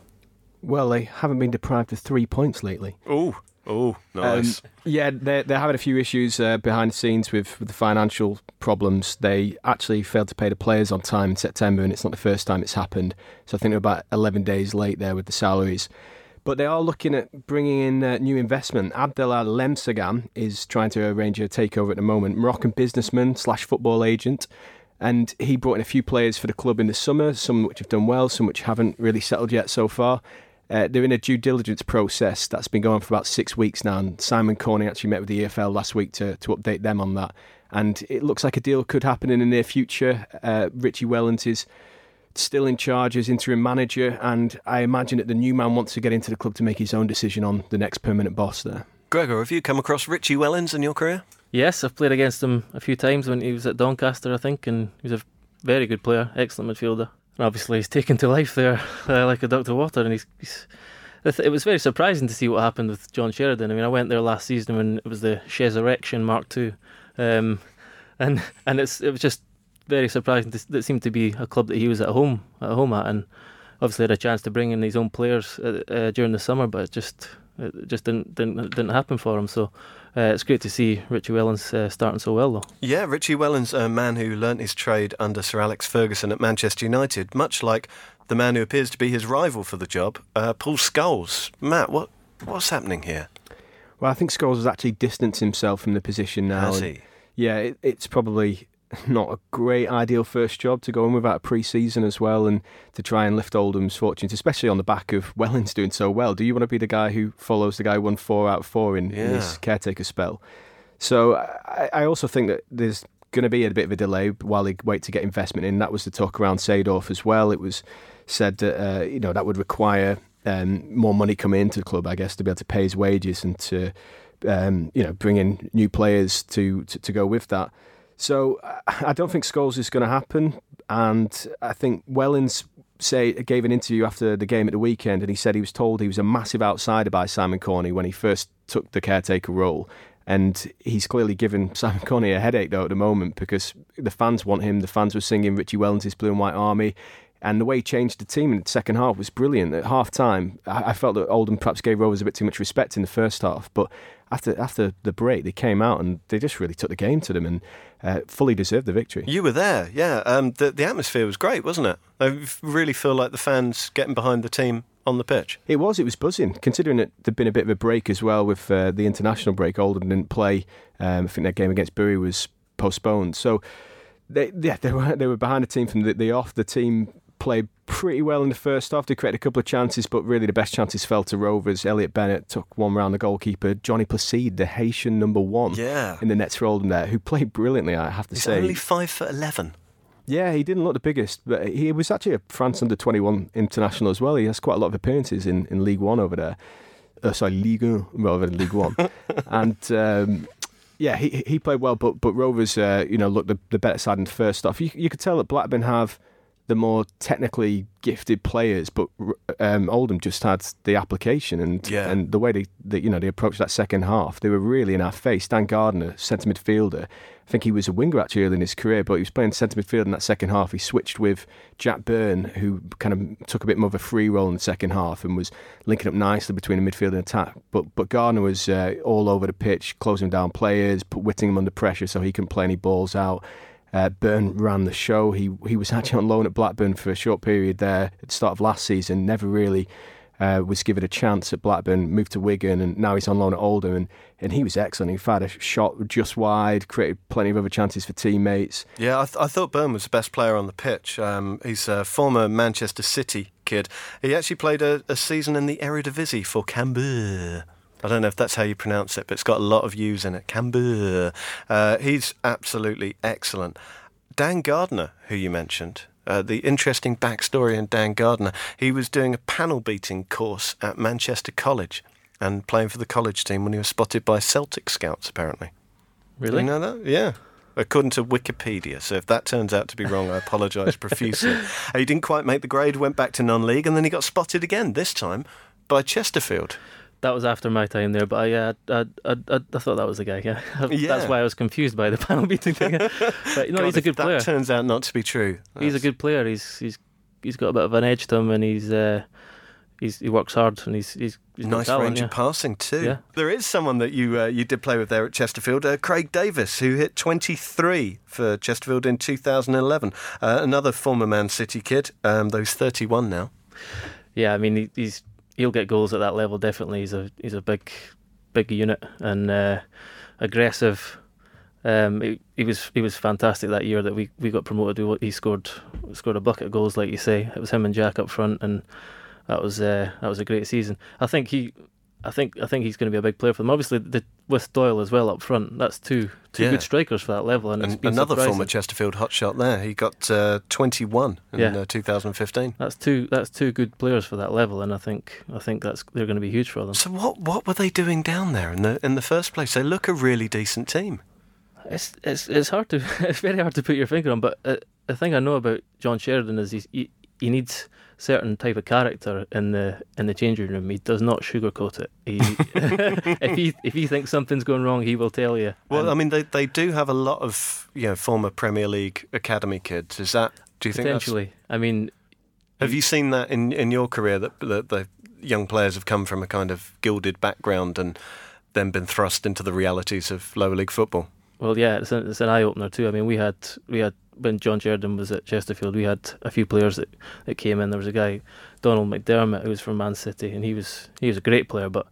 Well, they haven't been deprived of three points lately. Oh, Oh, nice. Um, yeah, they're, they're having a few issues uh, behind the scenes with, with the financial problems. They actually failed to pay the players on time in September, and it's not the first time it's happened. So I think they're about 11 days late there with the salaries. But they are looking at bringing in uh, new investment. Abdallah Lemsagam is trying to arrange a takeover at the moment. Moroccan businessman slash football agent. And he brought in a few players for the club in the summer, some which have done well, some which haven't really settled yet so far. Uh, they're in a due diligence process that's been going on for about six weeks now, and Simon Corney actually met with the EFL last week to, to update them on that. And it looks like a deal could happen in the near future. Uh, Richie Wellens is still in charge as interim manager, and I imagine that the new man wants to get into the club to make his own decision on the next permanent boss there. Gregor, have you come across Richie Wellens in your career? Yes, I've played against him a few times when he was at Doncaster, I think, and he was a very good player, excellent midfielder and obviously he's taken to life there uh, like a duck to water, and he's, he's, It was very surprising to see what happened with John Sheridan. I mean, I went there last season when it was the Resurrection Mark II, um, and and it's it was just very surprising. To, it seemed to be a club that he was at home at home at, and obviously had a chance to bring in his own players uh, uh, during the summer, but it just it just didn't didn't didn't happen for him. So uh, it's great to see Richie Wellens uh, starting so well, though. Yeah, Richie Wellens, a man who learnt his trade under Sir Alex Ferguson at Manchester United, much like the man who appears to be his rival for the job, uh, Paul Scholes. Matt, what what's happening here? Well, I think Scholes has actually distanced himself from the position now. Has he? Yeah, it, it's probably not a great ideal first job to go in without a pre-season as well and to try and lift Oldham's fortunes, especially on the back of <laughs> Wellens doing so well. Do you want to be the guy who follows the guy who won four out of four in, yeah. in his caretaker spell? So I, I also think that there's going to be a bit of a delay while they wait to get investment in. That was the talk around Seedorf as well. It was said that uh, you know that would require um, more money coming into the club, I guess, to be able to pay his wages and to um, you know bring in new players to, to, to go with that. So <laughs> I don't think Scholes is going to happen, and I think Wellens say gave an interview after the game at the weekend, and he said he was told he was a massive outsider by Simon Corney when he first took the caretaker role. And he's clearly given <laughs> Simon Corney a headache though at the moment because the fans want him. The fans were singing Richie Wellens' Blue and White Army. And the way he changed the team in the second half was brilliant. At half time, I felt that Oldham perhaps gave Rovers a bit too much respect in the first half. But after after the break, they came out and they just really took the game to them and uh, fully deserved the victory. You were there, yeah. Um, the, the atmosphere was great, wasn't it? I really feel like the fans getting behind the team on the pitch. It was. It was buzzing, considering that there'd been a bit of a break as well with uh, the international break. Oldham didn't play. Um, I think their game against Bury was postponed. So they, yeah, they were <laughs> they were behind the team from the, the off. The team played pretty well in the first half. They created a couple of chances, but really the best chances fell to Rovers. Elliott Bennett took one round the goalkeeper. Johnny Placide, the Haitian number one, yeah. in the nets for Oldham there, who played brilliantly. I have to He's say, only five foot eleven. Yeah, he didn't look the biggest, but he was actually a France under 21 international as well. He has quite a lot of appearances in, in League One over there. Uh, sorry, League One rather than League One. <laughs> and um, yeah, he he played well, but but Rovers, uh, you know, looked the, the better side in the first half. You, you could tell that Blackburn have the more technically gifted players, but um, Oldham just had the application and yeah. and the way they, they you know they approached that second half. They were really in our face. Dan Gardner, centre midfielder, I think he was a winger actually early in his career, but he was playing centre midfield in that second half. He switched with Jack Byrne, who kind of took a bit more of a free role in the second half and was linking up nicely between the midfield and attack. But but Gardner was uh, all over the pitch, closing down players, put Whittingham under pressure so he couldn't play any balls out. Uh, Byrne ran the show. He he was actually on loan at Blackburn for a short period there at the start of last season. Never really uh, was given a chance at Blackburn. Moved to Wigan, and now he's on loan at Oldham. And, and he was excellent. He fired a shot just wide, created plenty of other chances for teammates. Yeah, I, th- I thought Byrne was the best player on the pitch. Um, he's a former Manchester City kid. He actually played a, a season in the Eredivisie for Cambuur. I don't know if that's how you pronounce it, but it's got a lot of U's in it. Cambuur. Uh, he's absolutely excellent. Dan Gardner, who you mentioned, uh, the interesting backstory in Dan Gardner, he was doing a panel beating course at Manchester College and playing for the college team when he was spotted by Celtic scouts, apparently. Really? You know that? Yeah. According to Wikipedia. So if that turns out to be wrong, I apologise <laughs> profusely. he didn't quite make the grade, went back to non league, and then he got spotted again, this time by Chesterfield that was after my time there, but I, uh, I, I, I, I, thought that was the guy. Yeah. <laughs> yeah. that's why I was confused by the <laughs> panel beating thing. <laughs> But no, God, he's a good that player. That turns out not to be true. That's... He's a good player. He's he's he's got a bit of an edge to him, and he's uh, he's he works hard, and he's he's, he's nice talent, range yeah. of passing too. Yeah. There is someone that you uh, you did play with there at Chesterfield, uh, Craig Davies, who hit 23 for Chesterfield in 2011. Uh, another former Man City kid, um, though he's 31 now. Yeah, I mean he, he's he'll get goals at that level. Definitely, he's a he's a big big unit and uh, aggressive. Um, he, he, was he was fantastic that year that we, we got promoted. He scored scored a bucket of goals, like you say. It was him and Jack up front, and that was uh, that was a great season. I think he I think I think he's going to be a big player for them. Obviously, the, with Doyle as well up front, that's two two Yeah. good strikers for that level. And, it's And another surprising. former Chesterfield hotshot there. He got uh, 21 in Yeah. uh, 2015. That's two that's two good players for that level, and I think I think that's they're going to be huge for them. So what what were they doing down there in the in the first place? They look a really decent team. It's it's it's hard to <laughs> it's very hard to put your finger on, but uh, the thing I know about John Sheridan is he's, he he needs certain type of character in the in the changing room. He does not sugarcoat it. He, <laughs> if he if he thinks something's going wrong, he will tell you. Well, And I mean, they they do have a lot of you know former Premier League academy kids. Is that? Do you think? Potentially, I mean, have you seen that in in your career that that the young players have come from a kind of gilded background and then been thrust into the realities of lower league football? well, yeah, it's an, it's an eye opener too. I mean, we had we had when John Sheridan was at Chesterfield, we had a few players that, that came in. There was a guy, Donal McDermott, who was from Man City, and he was he was a great player, but.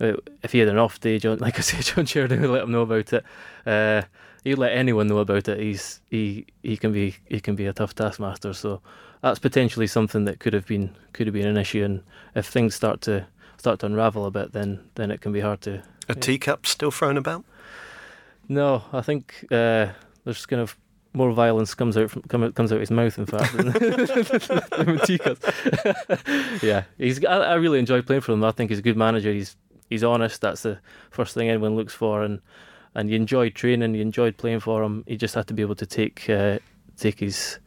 uh, If he had an off day, John, <laughs> like I say, John Sheridan would let him know about it. Uh, he'd let anyone know about it. He's he he can be he can be a tough taskmaster. So that's potentially something that could have been could have been an issue. And if things start to start to unravel a bit, then then it can be hard to. A Yeah. teacup still thrown about? No, I think uh, there's kind of more violence comes out from come comes out his mouth. In fact, than, <laughs> than Tikas. <laughs> yeah, he's. I, I really enjoy playing for him. I think he's a good manager. He's he's honest. That's the first thing anyone looks for, and and you enjoyed training, you enjoyed playing for him. He just had to be able to take uh, take his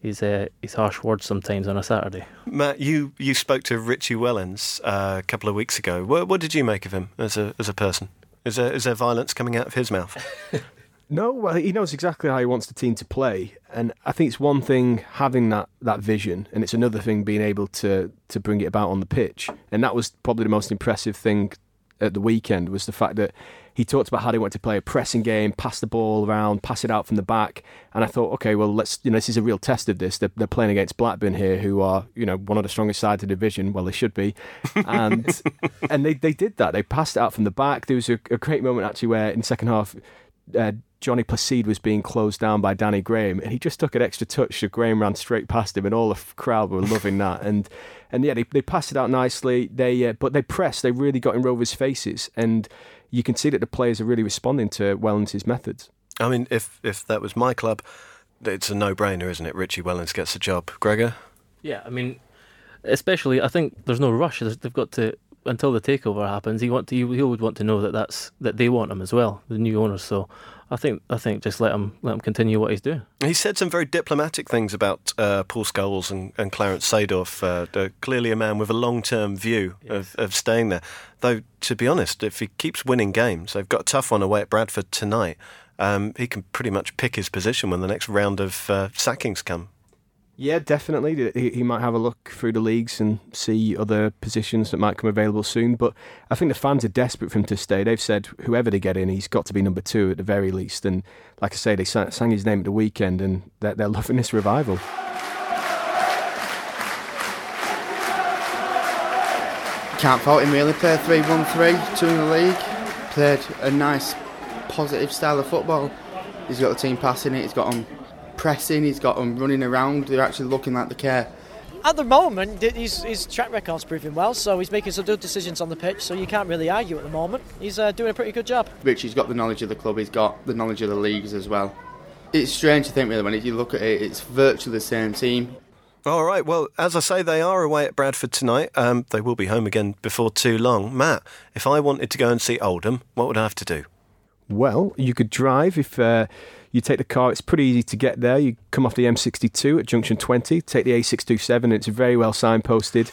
his uh, his harsh words sometimes on a Saturday. Matt, you, you spoke to Richie Wellens uh, a couple of weeks ago. What, what did you make of him as a as a person? Is there is there violence coming out of his mouth? <laughs> No, well, he knows exactly how he wants the team to play, and I think it's one thing having that, that vision, and it's another thing being able to to bring it about on the pitch. And that was probably the most impressive thing at the weekend was the fact that he talked about how they wanted to play a pressing game, pass the ball around, pass it out from the back. And I thought, okay, well, let's you know this is a real test of this. They're, they're playing against Blackburn here, who are you know one of the strongest sides of the division. Well, they should be, and <laughs> and they they did that. They passed it out from the back. There was a, a great moment actually where in the second half. Uh, Johnny Placide was being closed down by Danny Graham, and he just took an extra touch. So Graham ran straight past him, and all the crowd were loving that. And and yeah, they, they passed it out nicely. They uh, but they pressed. They really got in Rovers' faces, and you can see that the players are really responding to Wellens' methods. I mean, if if that was my club, it's a no-brainer, isn't it? Richie Wellens gets the job. Gregor, Yeah, I mean, especially I think there's no rush. They've got to until the takeover happens. He want to, he would want to know that that's that they want him as well, the new owners. So I think I think just let him let him continue what he's doing. he said some very diplomatic things about uh, Paul Scholes and, and Clarence Seedorf. Uh, clearly a man with a long-term view of, of staying there. Though, to be honest, if he keeps winning games, they've got a tough one away at Bradford tonight. Um, he can pretty much pick his position when the next round of uh, sackings come. Yeah, definitely. He, he might have a look through the leagues and see other positions that might come available soon. But I think the fans are desperate for him to stay. They've said whoever they get in, he's got to be number two at the very least. And like I say, they sang, his name at the weekend, and they're, they're loving this revival. Can't fault him really. Played 3 1 3, two in the league. Played a nice, positive style of football. He's got the team passing it, he's got them pressing, he's got them running around. They're actually looking like they care. At the moment, his, his track record's proving well, so he's making some good decisions on the pitch, so you can't really argue at the moment. He's uh, doing a pretty good job. Richie's got the knowledge of the club, he's got the knowledge of the leagues as well. It's strange to think, really, when you look at it, it's virtually the same team. All right. Well, as I say, they are away at Bradford tonight. Um, they will be home again before too long. Matt, if I wanted to go and see Oldham, what would I have to do? Well, you could drive if uh, you take the car. It's pretty easy to get there. You come off the M62 at junction 20, take the A627. It's very well signposted.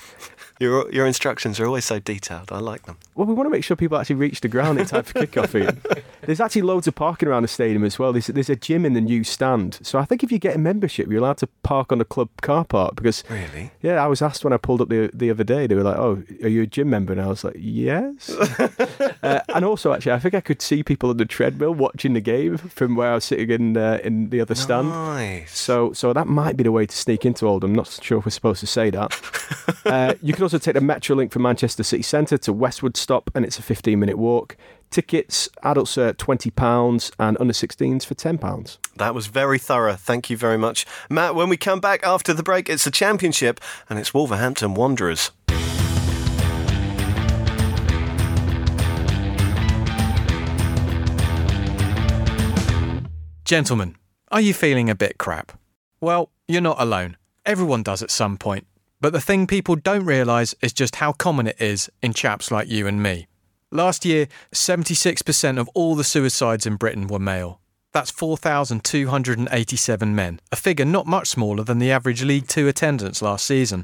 Your your instructions are always so detailed. I like them. Well, we want to make sure people actually reach the ground in time for kickoff. Iain. <laughs> There's actually loads of parking around the stadium as well. There's, there's a gym in the new stand. So I think if you get a membership, you're allowed to park on the club car park because Really? Yeah, I was asked when I pulled up the the other day. They were like, "Oh, are you a gym member?" And I was like, "Yes." <laughs> uh, and also, actually, I think I could see people on the treadmill watching the game from where I was sitting in uh, in the other stand. So, so that might be the way to sneak into Oldham. I'm not sure if we're supposed to say that. <laughs> uh, you can also take the Metrolink from Manchester City Centre to Westwood Stop, and it's a 15 minute walk. Tickets, adults are £20 and under 16s for £10. That was very thorough. Thank you very much, Matt. When we come back after the break, it's the championship and it's Wolverhampton Wanderers. Gentlemen, are you feeling a bit crap? Well, you're not alone. Everyone does at some point. But the thing people don't realise is just how common it is in chaps like you and me. Last year, 76% of all the suicides in Britain were male. That's 4,287 men, a figure not much smaller than the average League Two attendance last season.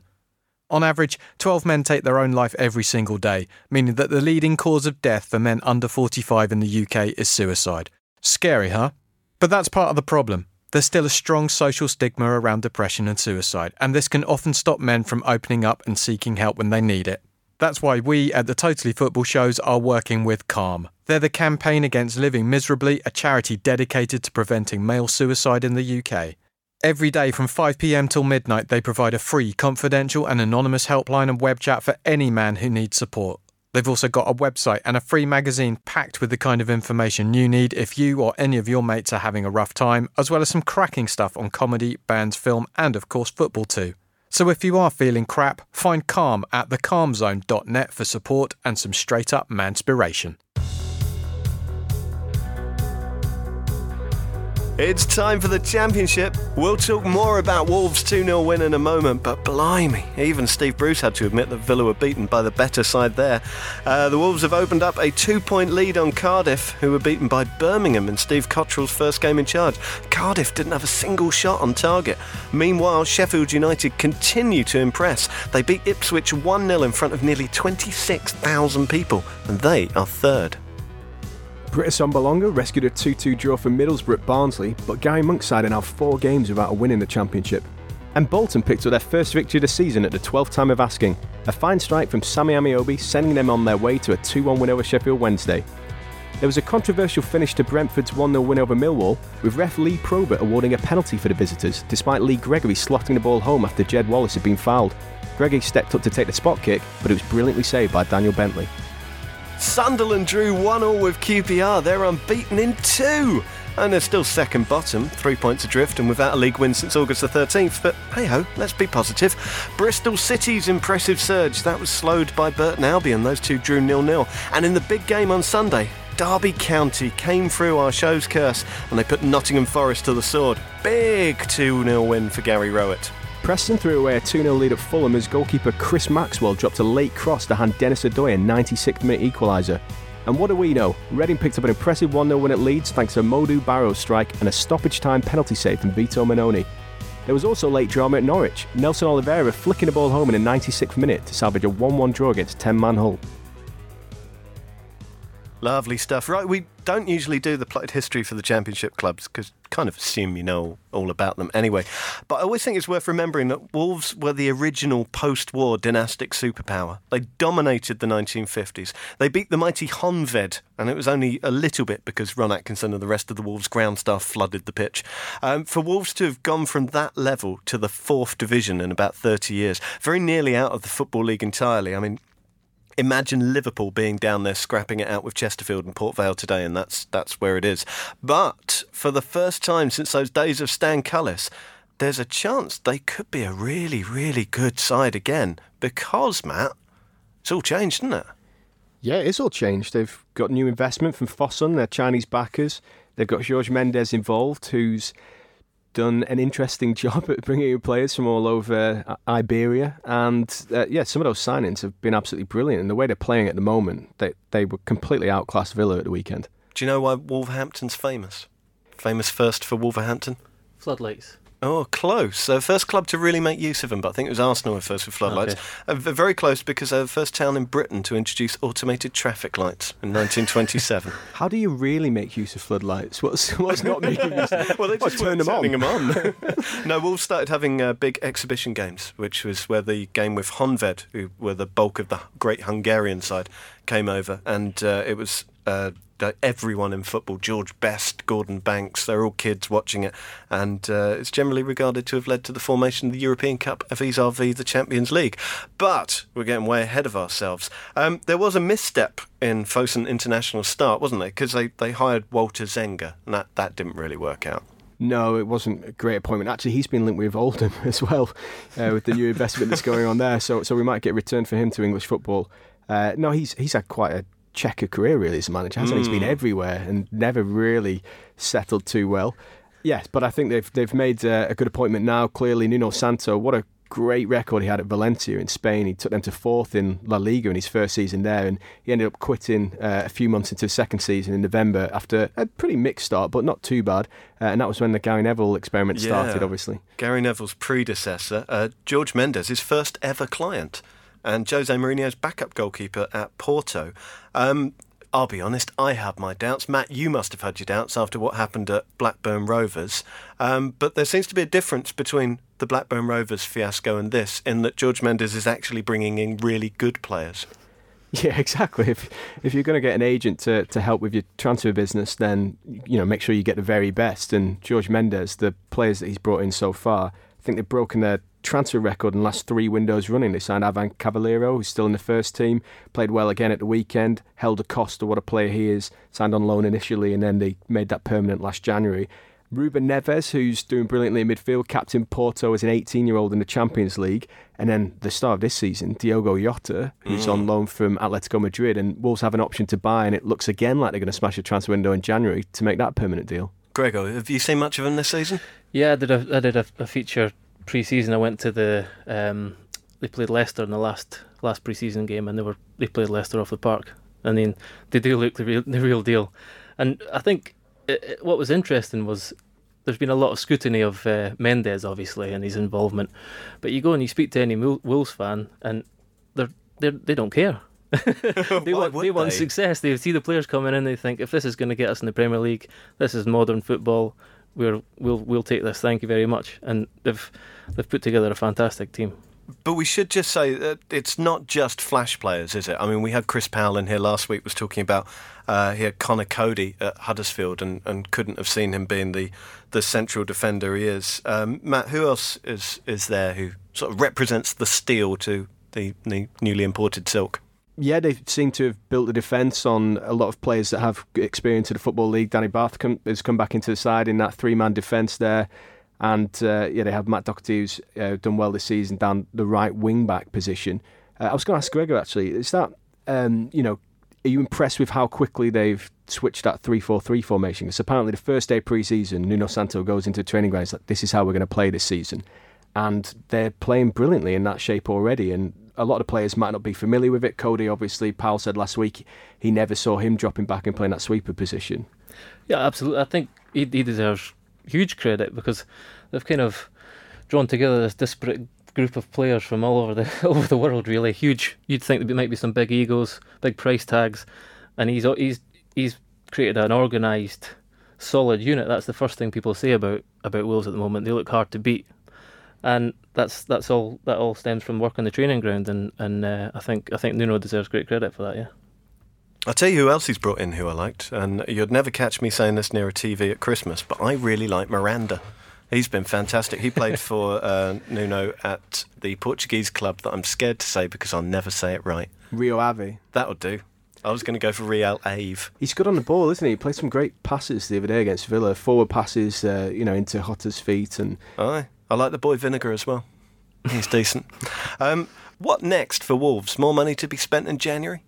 On average, 12 men take their own life every single day, meaning that the leading cause of death for men under 45 in the UK is suicide. Scary, huh? But that's part of the problem. There's still a strong social stigma around depression and suicide, and this can often stop men from opening up and seeking help when they need it. That's why we at the Totally Football shows are working with Calm. They're the campaign against living miserably, a charity dedicated to preventing male suicide in the UK. Every day from 5pm till midnight, they provide a free, confidential, and anonymous helpline and web chat for any man who needs support. They've also got a website and a free magazine packed with the kind of information you need if you or any of your mates are having a rough time, as well as some cracking stuff on comedy, bands, film, and of course football too. So if you are feeling crap, find Calm at thecalmzone.net for support and some straight up manspiration. It's time for the championship. We'll talk more about Wolves' 2 0 win in a moment, but blimey, even Steve Bruce had to admit that Villa were beaten by the better side there. Uh, the Wolves have opened up a two point lead on Cardiff, who were beaten by Birmingham in Steve Cotterill's first game in charge. Cardiff didn't have a single shot on target. Meanwhile, Sheffield United continue to impress. They beat Ipswich 1 0 in front of nearly 26,000 people, and they are third. Britt Assombalonga rescued a 2 2 draw for Middlesbrough at Barnsley, but Garry Monk's side are now four games without a win in the Championship. And Bolton picked up their first victory of the season at the 12th time of asking. A fine strike from Sammy Ameobi, sending them on their way to a 2 1 win over Sheffield Wednesday. There was a controversial finish to Brentford's 1 0 win over Millwall, with ref Lee Probert awarding a penalty for the visitors, despite Lee Gregory slotting the ball home after Jed Wallace had been fouled. Gregory stepped up to take the spot kick, but it was brilliantly saved by Daniel Bentley. Sunderland drew 1 0 with QPR. They're unbeaten in two. And they're still second bottom, three points adrift, and without a league win since August the 13th. But hey ho, let's be positive. Bristol City's impressive surge, that was slowed by Burton Albion. Those two drew nil nil. And in the big game on Sunday, Derby County came through our show's curse and they put Nottingham Forest to the sword. Big 2 0 win for Gary Rowett. Preston threw away a 2 0 lead at Fulham as goalkeeper Chris Maxwell dropped a late cross to hand Denis Odoi a 96th minute equaliser. And what do we know? Reading picked up an impressive 1 0 win at Leeds thanks to Modou Barrow's strike and a stoppage time penalty save from Vito Mannone. There was also late drama at Norwich, Nelson Oliveira flicking the ball home in the 96th minute to salvage a 1 1 draw against 10 man Hull. Lovely stuff. Right, we don't usually do the plotted history for the championship clubs because kind of assume you know all about them anyway. But I always think it's worth remembering that Wolves were the original post war dynastic superpower. They dominated the 1950s. They beat the mighty Honved, and it was only a little bit because Ron Atkinson and the rest of the Wolves ground staff flooded the pitch. Um, for Wolves to have gone from that level to the fourth division in about 30 years, very nearly out of the Football League entirely. I mean, imagine Liverpool being down there scrapping it out with Chesterfield and Port Vale today, and that's that's where it is. But for the first time since those days of Stan Cullis, there's a chance they could be a really, really good side again because Matt, it's all changed, isn't it? Yeah, it's all changed. They've got new investment from Fosun, their Chinese backers. They've got George Mendes involved, who's done an interesting <laughs> job at bringing in players from all over uh, Iberia, and uh, yeah, some of those signings have been absolutely brilliant. And the way they're playing at the moment, they they were completely outclassed Villa at the weekend. Do you know why Wolverhampton's famous? Famous first for Wolverhampton. Floodlights. Oh, close. So first club to really make use of them, but I think it was Arsenal who first with floodlights. Okay. Uh, very close because they're the first town in Britain to introduce automated traffic lights in 1927. <laughs> How do you really make use of floodlights? What's what's not making use? <laughs> well, they just turn them on? them on. <laughs> no, Wolves started having uh, big exhibition games, which was where the game with Honved, who were the bulk of the great Hungarian side, came over, and uh, it was. Everyone in football, George Best, Gordon Banks, they're all kids watching it, and uh, it's generally regarded to have led to the formation of the European Cup, vis-a-vis the Champions League. But we're getting way ahead of ourselves. Um, there was a misstep in Fosun International's start, wasn't there? Because they, they hired Walter Zenga, and that, that didn't really work out. No, it wasn't a great appointment. Actually, he's been linked with Oldham <laughs> as well, uh, with the new investment that's going on there. So, so we might get a return for him to English football. Uh, no, he's he's had quite a checker career really as a manager, hasn't he? He's been everywhere and never really settled too well. Yes, but I think they've they've made uh, a good appointment now. Clearly, Nuno Santo, what a great record he had at Valencia in Spain. He took them to fourth in La Liga in his first season there, and he ended up quitting uh, a few months into his second season in November after a pretty mixed start, but not too bad. Uh, and that was when the Gary Neville experiment started, Yeah. obviously. Gary Neville's predecessor, uh, George Mendes, his first ever client, and Jose Mourinho's backup goalkeeper at Porto. Um, I'll be honest, I have my doubts. Matt, you must have had your doubts after what happened at Blackburn Rovers. Um, but there seems to be a difference between the Blackburn Rovers fiasco and this, in that George Mendes is actually bringing in really good players. <laughs> Yeah, exactly. If if you're going to get an agent to, to help with your transfer business, then you know make sure you get the very best. And George Mendes, the players that he's brought in so far, I think they've broken their transfer record in the last three windows running. They signed Ivan Cavaleiro, who's still in the first team, played well again at the weekend, held a cost of what a player he is, signed on loan initially, and then they made that permanent last January. Ruben Neves, who's doing brilliantly in midfield, captain Porto as an 18 year old in the Champions League. And then the star of this season, Diogo Jota, who's on loan from Atletico Madrid. And Wolves have an option to buy, and it looks again like they're going to smash a transfer window in January to make that permanent deal. Gregor, have you seen much of him this season? Yeah, I did a I did a, a feature pre-season. I went to the um, they played Leicester in the last last pre-season game, and they were they played Leicester off the park. I mean, they do look the real the real deal. And I think it, it, what was interesting was there's been a lot of scrutiny of uh, Mendes, obviously, and his involvement. But you go and you speak to any Wolves fan, and they're, they're they don't care. <laughs> they want they want success. They see the players coming in. They think if this is going to get us in the Premier League, this is modern football. We're we'll we'll take this. Thank you very much. And they've they've put together a fantastic team. But we should just say that it's not just flash players, is it? I mean, we had Chris Powell in here last week was talking about uh, Conor Coady at Huddersfield and, and couldn't have seen him being the, the central defender he is. Um, Matt, who else is is there who sort of represents the steel to the, the newly imported silk? Yeah, they seem to have built a defence on a lot of players that have experience in the Football League. Danny Batth come, has come back into the side in that three man defence there. And uh, yeah, they have Matt Doherty, who's uh, done well this season down the right wing back position. Uh, I was going to ask Gregor actually, is that, um, you know, are you impressed with how quickly they've switched that 3 4 3 formation? Because apparently, the first day pre season, Nuno Santo goes into training ground, like, this is how we're going to play this season. And they're playing brilliantly in that shape already. And a lot of players might not be familiar with it. Coady, obviously, Powell said last week he never saw him dropping back and playing that sweeper position. Yeah, absolutely. I think he, he deserves huge credit because they've kind of drawn together this disparate group of players from all over the <laughs> over the world. Really huge. You'd think there might be some big egos, big price tags, and he's he's he's created an organised, solid unit. That's the first thing people say about about Wolves at the moment. They look hard to beat and that's that's all that all stems from work on the training ground, and and uh, I think I think Nuno deserves great credit for that. Yeah. I'll tell you who else he's brought in who I liked, and you'd never catch me saying this near a TV at Christmas, but I really like Miranda. He's been fantastic. He played <laughs> for uh, Nuno at the Portuguese club that I'm scared to say because I'll never say it right. Rio Ave. That'll do. I was going to go for Real Ave. He's good on the ball, isn't he? He played some great passes the other day against Villa, forward passes, uh, you know, into Jota's feet, and Aye. I like the boy Vinagre as well. He's decent. Um, what next for Wolves? More money to be spent in January?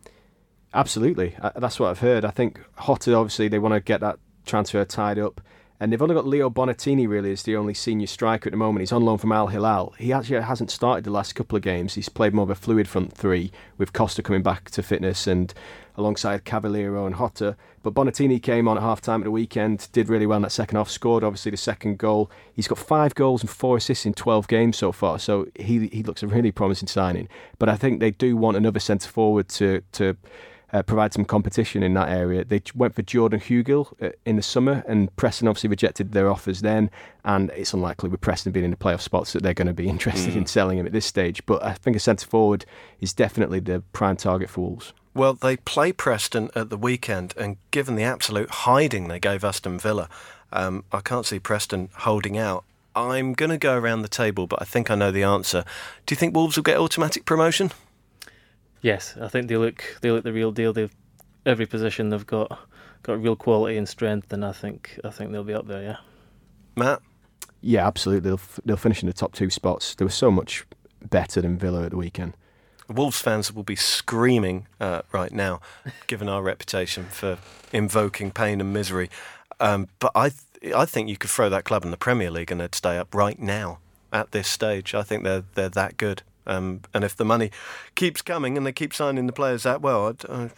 Absolutely. Uh, that's what I've heard. I think Jota, obviously, they want to get that transfer tied up. And they've only got Leo Bonatini, really, as the only senior striker at the moment. He's on loan from Al Hilal. He actually hasn't started the last couple of games. He's played more of a fluid front three, with Costa coming back to fitness and alongside Cavaleiro and Jota. But Bonatini came on at half time at the weekend, did really well in that second half, scored obviously the second goal. He's got five goals and four assists in 12 games so far, so he he looks a really promising signing. But I think they do want another centre forward to to uh, provide some competition in that area. They went for Jordan Hugill uh, in the summer, and Preston obviously rejected their offers then. And it's unlikely with Preston being in the playoff spots that they're going to be <laughs> interested mm. in selling him at this stage. But I think a centre forward is definitely the prime target for Wolves. Well, they play Preston at the weekend, and given the absolute hiding they gave Aston Villa, um, I can't see Preston holding out. I'm going to go around the table, but I think I know the answer. Do you think Wolves will get automatic promotion? Yes, I think they look they look the real deal. They've every position they've got got real quality and strength, and I think I think they'll be up there. Yeah, Matt. Yeah, absolutely. They'll they'll finish in the top two spots. They were so much better than Villa at the weekend. Wolves fans will be screaming uh, right now, given our reputation for invoking pain and misery. Um, but I, th- I think you could throw that club in the Premier League and they'd stay up right now at this stage. I think they're they're that good. Um, and if the money keeps coming and they keep signing the players that well, I'd, uh,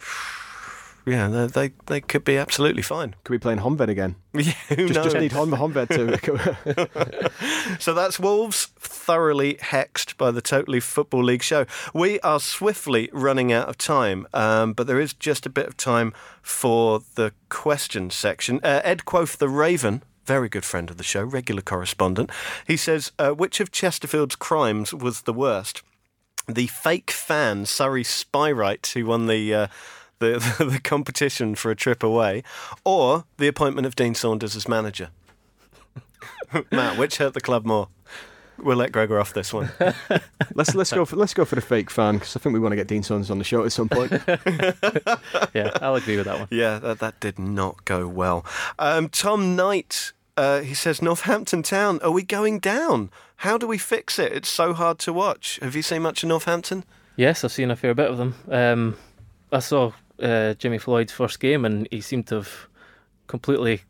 yeah, they, they, they could be absolutely fine. Could be playing Honved again. <laughs> Yeah, who just, knows? just need Hon- Honved to. <laughs> so that's Wolves thoroughly hexed by the Totally Football League show. We are swiftly running out of time, um, but there is just a bit of time for the question section. Uh, Ed Quoth the Raven very good friend of the show, regular correspondent. He says, uh, which of Chesterfield's crimes was the worst? The fake fan, Surrey Spyrite, who won the. Uh, the, <laughs> the competition for a trip away, or the appointment of Dean Saunders as manager. <laughs> Matt, which hurt the club more? We'll let Gregor off this one. <laughs> let's let's go for let's go for the fake fan because I think we want to get Dean Saunders on the show at some point. <laughs> yeah, I'll agree with that one. Yeah, that, that did not go well. Um, Tom Knight, uh, he says Northampton Town, are we going down? How do we fix it? It's so hard to watch. Have you seen much of Northampton? Yes, I've seen a fair bit of them. Um, I saw uh, Jimmy Floyd's first game, and he seemed to have completely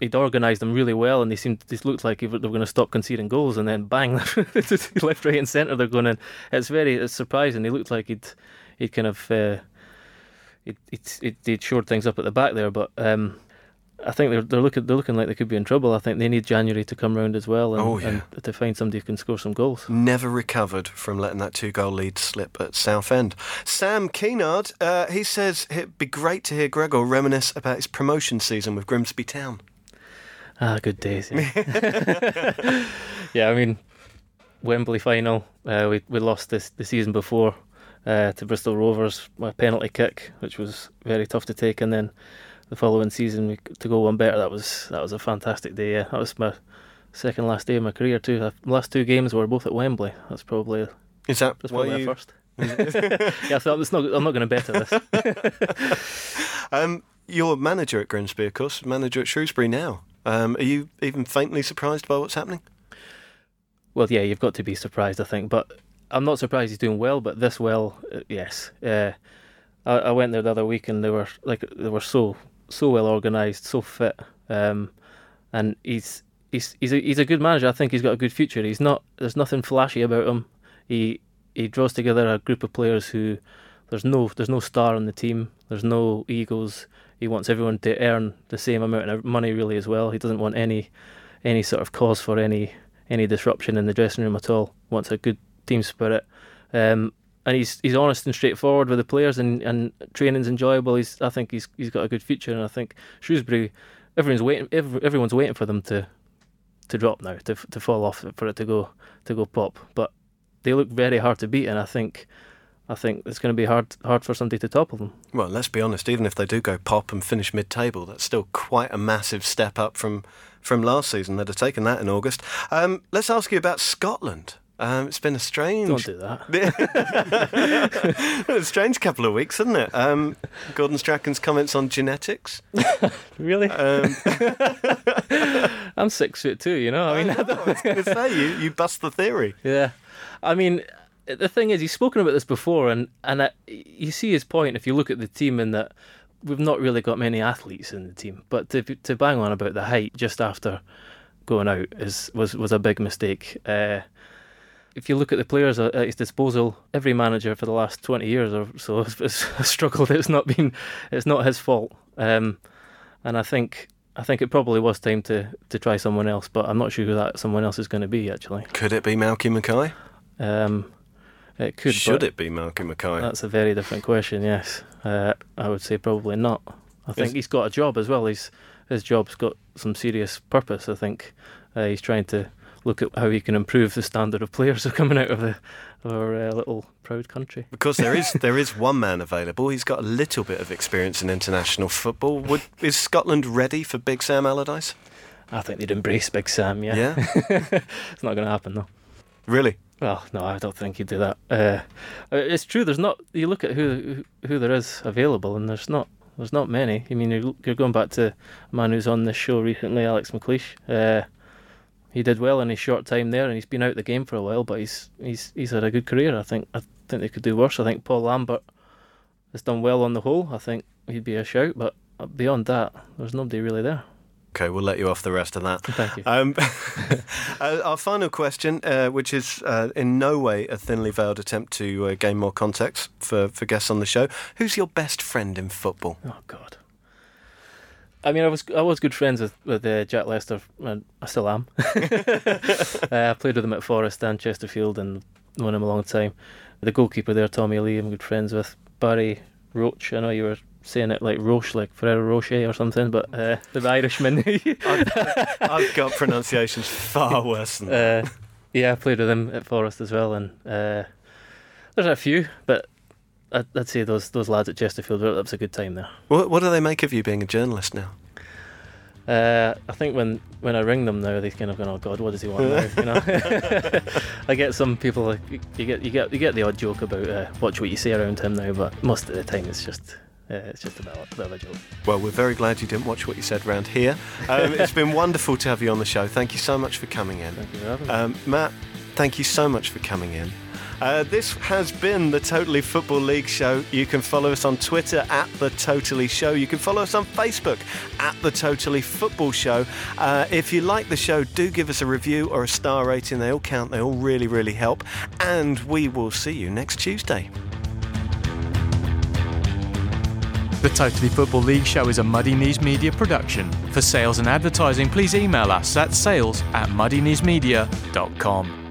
he'd organised them really well, and they seemed they looked like they were going to stop conceding goals, and then bang, <laughs> left, right, and centre they're going in. It's very it's surprising. He looked like he'd he'd kind of uh, he'd, he'd, he'd shored things up at the back there, but. Um, I think they're they're looking they're looking like they could be in trouble. I think they need January to come round as well, and, oh, yeah. and to find somebody who can score some goals. Never recovered from letting that two goal lead slip at Southend. Sam Keenard, uh, he says it'd be great to hear Gregor reminisce about his promotion season with Grimsby Town. Ah, good days. Yeah, <laughs> yeah I mean, Wembley final. Uh, we we lost this the season before uh, to Bristol Rovers, a penalty kick, which was very tough to take, and then the following season we, to go one better. That was that was a fantastic day. Yeah, that was my second last day of my career too. The last two games were both at Wembley. That's probably is that that's probably you... first. <laughs> <laughs> yeah, so it's not, I'm not going to better this. um, you're manager at Grimsby, of course, manager at Shrewsbury now. Um, are you even faintly surprised by what's happening? Well, yeah, you've got to be surprised, I think. But I'm not surprised he's doing well, but this well, uh, yes. Uh, I, I, went there the other week and they were like they were so so well organised, so fit, um, and he's he's he's a, he's a good manager. I think he's got a good future. He's not there's nothing flashy about him. He he draws together a group of players who there's no there's no star on the team. There's no egos. He wants everyone to earn the same amount of money really as well. He doesn't want any any sort of cause for any any disruption in the dressing room at all. Wants a good team spirit. Um, and he's he's honest and straightforward with the players, and, and training's enjoyable. He's I think he's he's got a good future, and I think Shrewsbury, everyone's waiting, every, everyone's waiting for them to to drop now, to to fall off, for it to go to go pop. But they look very hard to beat, and I think I think it's going to be hard hard for somebody to topple them. Well, let's be honest. Even if they do go pop and finish mid-table, that's still quite a massive step up from from last season. They'd have taken that in August. Um, let's ask you about Scotland. Um, it's been a strange. Don't do that. <laughs> a strange couple of weeks, isn't it? Um, Gordon Strachan's comments on genetics. <laughs> really? Um, <laughs> I'm six foot two. You know. I mean, I, know, I was going to say you you bust the theory. Yeah. I mean, the thing is, he's spoken about this before, and and uh, you see his point if you look at the team in that we've not really got many athletes in the team, but to to bang on about the height just after going out is was was a big mistake. Uh, if you look at the players at his disposal, every manager for the last twenty years or so <laughs> has, has struggled. It's not been, it's not his fault. Um, and I think I think it probably was time to, to try someone else, but I'm not sure who that someone else is going to be actually. Could it be Malky Mackay? Um, it could. Should it be Malky Mackay? That's a very different question. Yes, uh, I would say probably not. I think is he's got a job as well. He's his job's got some serious purpose. I think uh, he's trying to look at how he can improve the standard of players <laughs> who are coming out of the, our uh, little proud country. Because there is <laughs> there is one man available. He's got a little bit of experience in international football. Would, is Scotland ready for Big Sam Allardyce? I think they'd embrace Big Sam. Yeah. Yeah. <laughs> it's not going to happen though. Really? Well, no, I don't think he'd do that. Uh, it's true. There's not. You look at who who there is available, and there's not. There's not many. I mean, you're, you're going back to a man who's on this show recently, Alex McLeish. Uh, he did well in his short time there, and he's been out the game for a while. But he's he's he's had a good career. I think I think they could do worse. I think Paul Lambert has done well on the whole. I think he'd be a shout, but beyond that, there's nobody really there. Okay, we'll let you off the rest of that. Thank you. Um, <laughs> <laughs> uh, our final question, uh, which is uh, in no way a thinly veiled attempt to uh, gain more context for, for guests on the show. Who's your best friend in football? Oh God. I mean, I was I was good friends with with uh, Jack Lester, and I still am. <laughs> uh, I played with him at Forest and Chesterfield, and known him a long time. The goalkeeper there, Tommy Lee, I'm good friends with. Barry Roach, I know you were saying it like Roche, like Ferrero Rocher or something, but uh, the Irishman. <laughs> I've, I've, got pronunciations far worse than that. Uh, yeah, I played with him at Forest as well, and uh, there's a few, but I'd, I'd say those those lads at Chesterfield, that was a good time there. What, what do they make of you being a journalist now? Uh, I think when, when I ring them now, they kind of go, "Oh God, what does he want now?" You know, <laughs> I get some people you get you get you get the odd joke about uh, watch what you say around him now, but most of the time it's just uh, it's just a bit, a bit of a joke. Well, we're very glad you didn't watch what you said around here. <laughs> Um, it's been wonderful to have you on the show. Thank you so much for coming in. Thank you for having um, Matt, thank you so much for coming in. Uh, this has been the Totally Football League show. You can follow us on Twitter at The Totally Show. You can follow us on Facebook at The Totally Football Show. Uh, if you like the show, do give us a review or a star rating. They all count, they all really, really help. And we will see you next Tuesday. The Totally Football League show is a Muddy Knees Media production. For sales and advertising, please email us at sales at muddykneesmedia.com.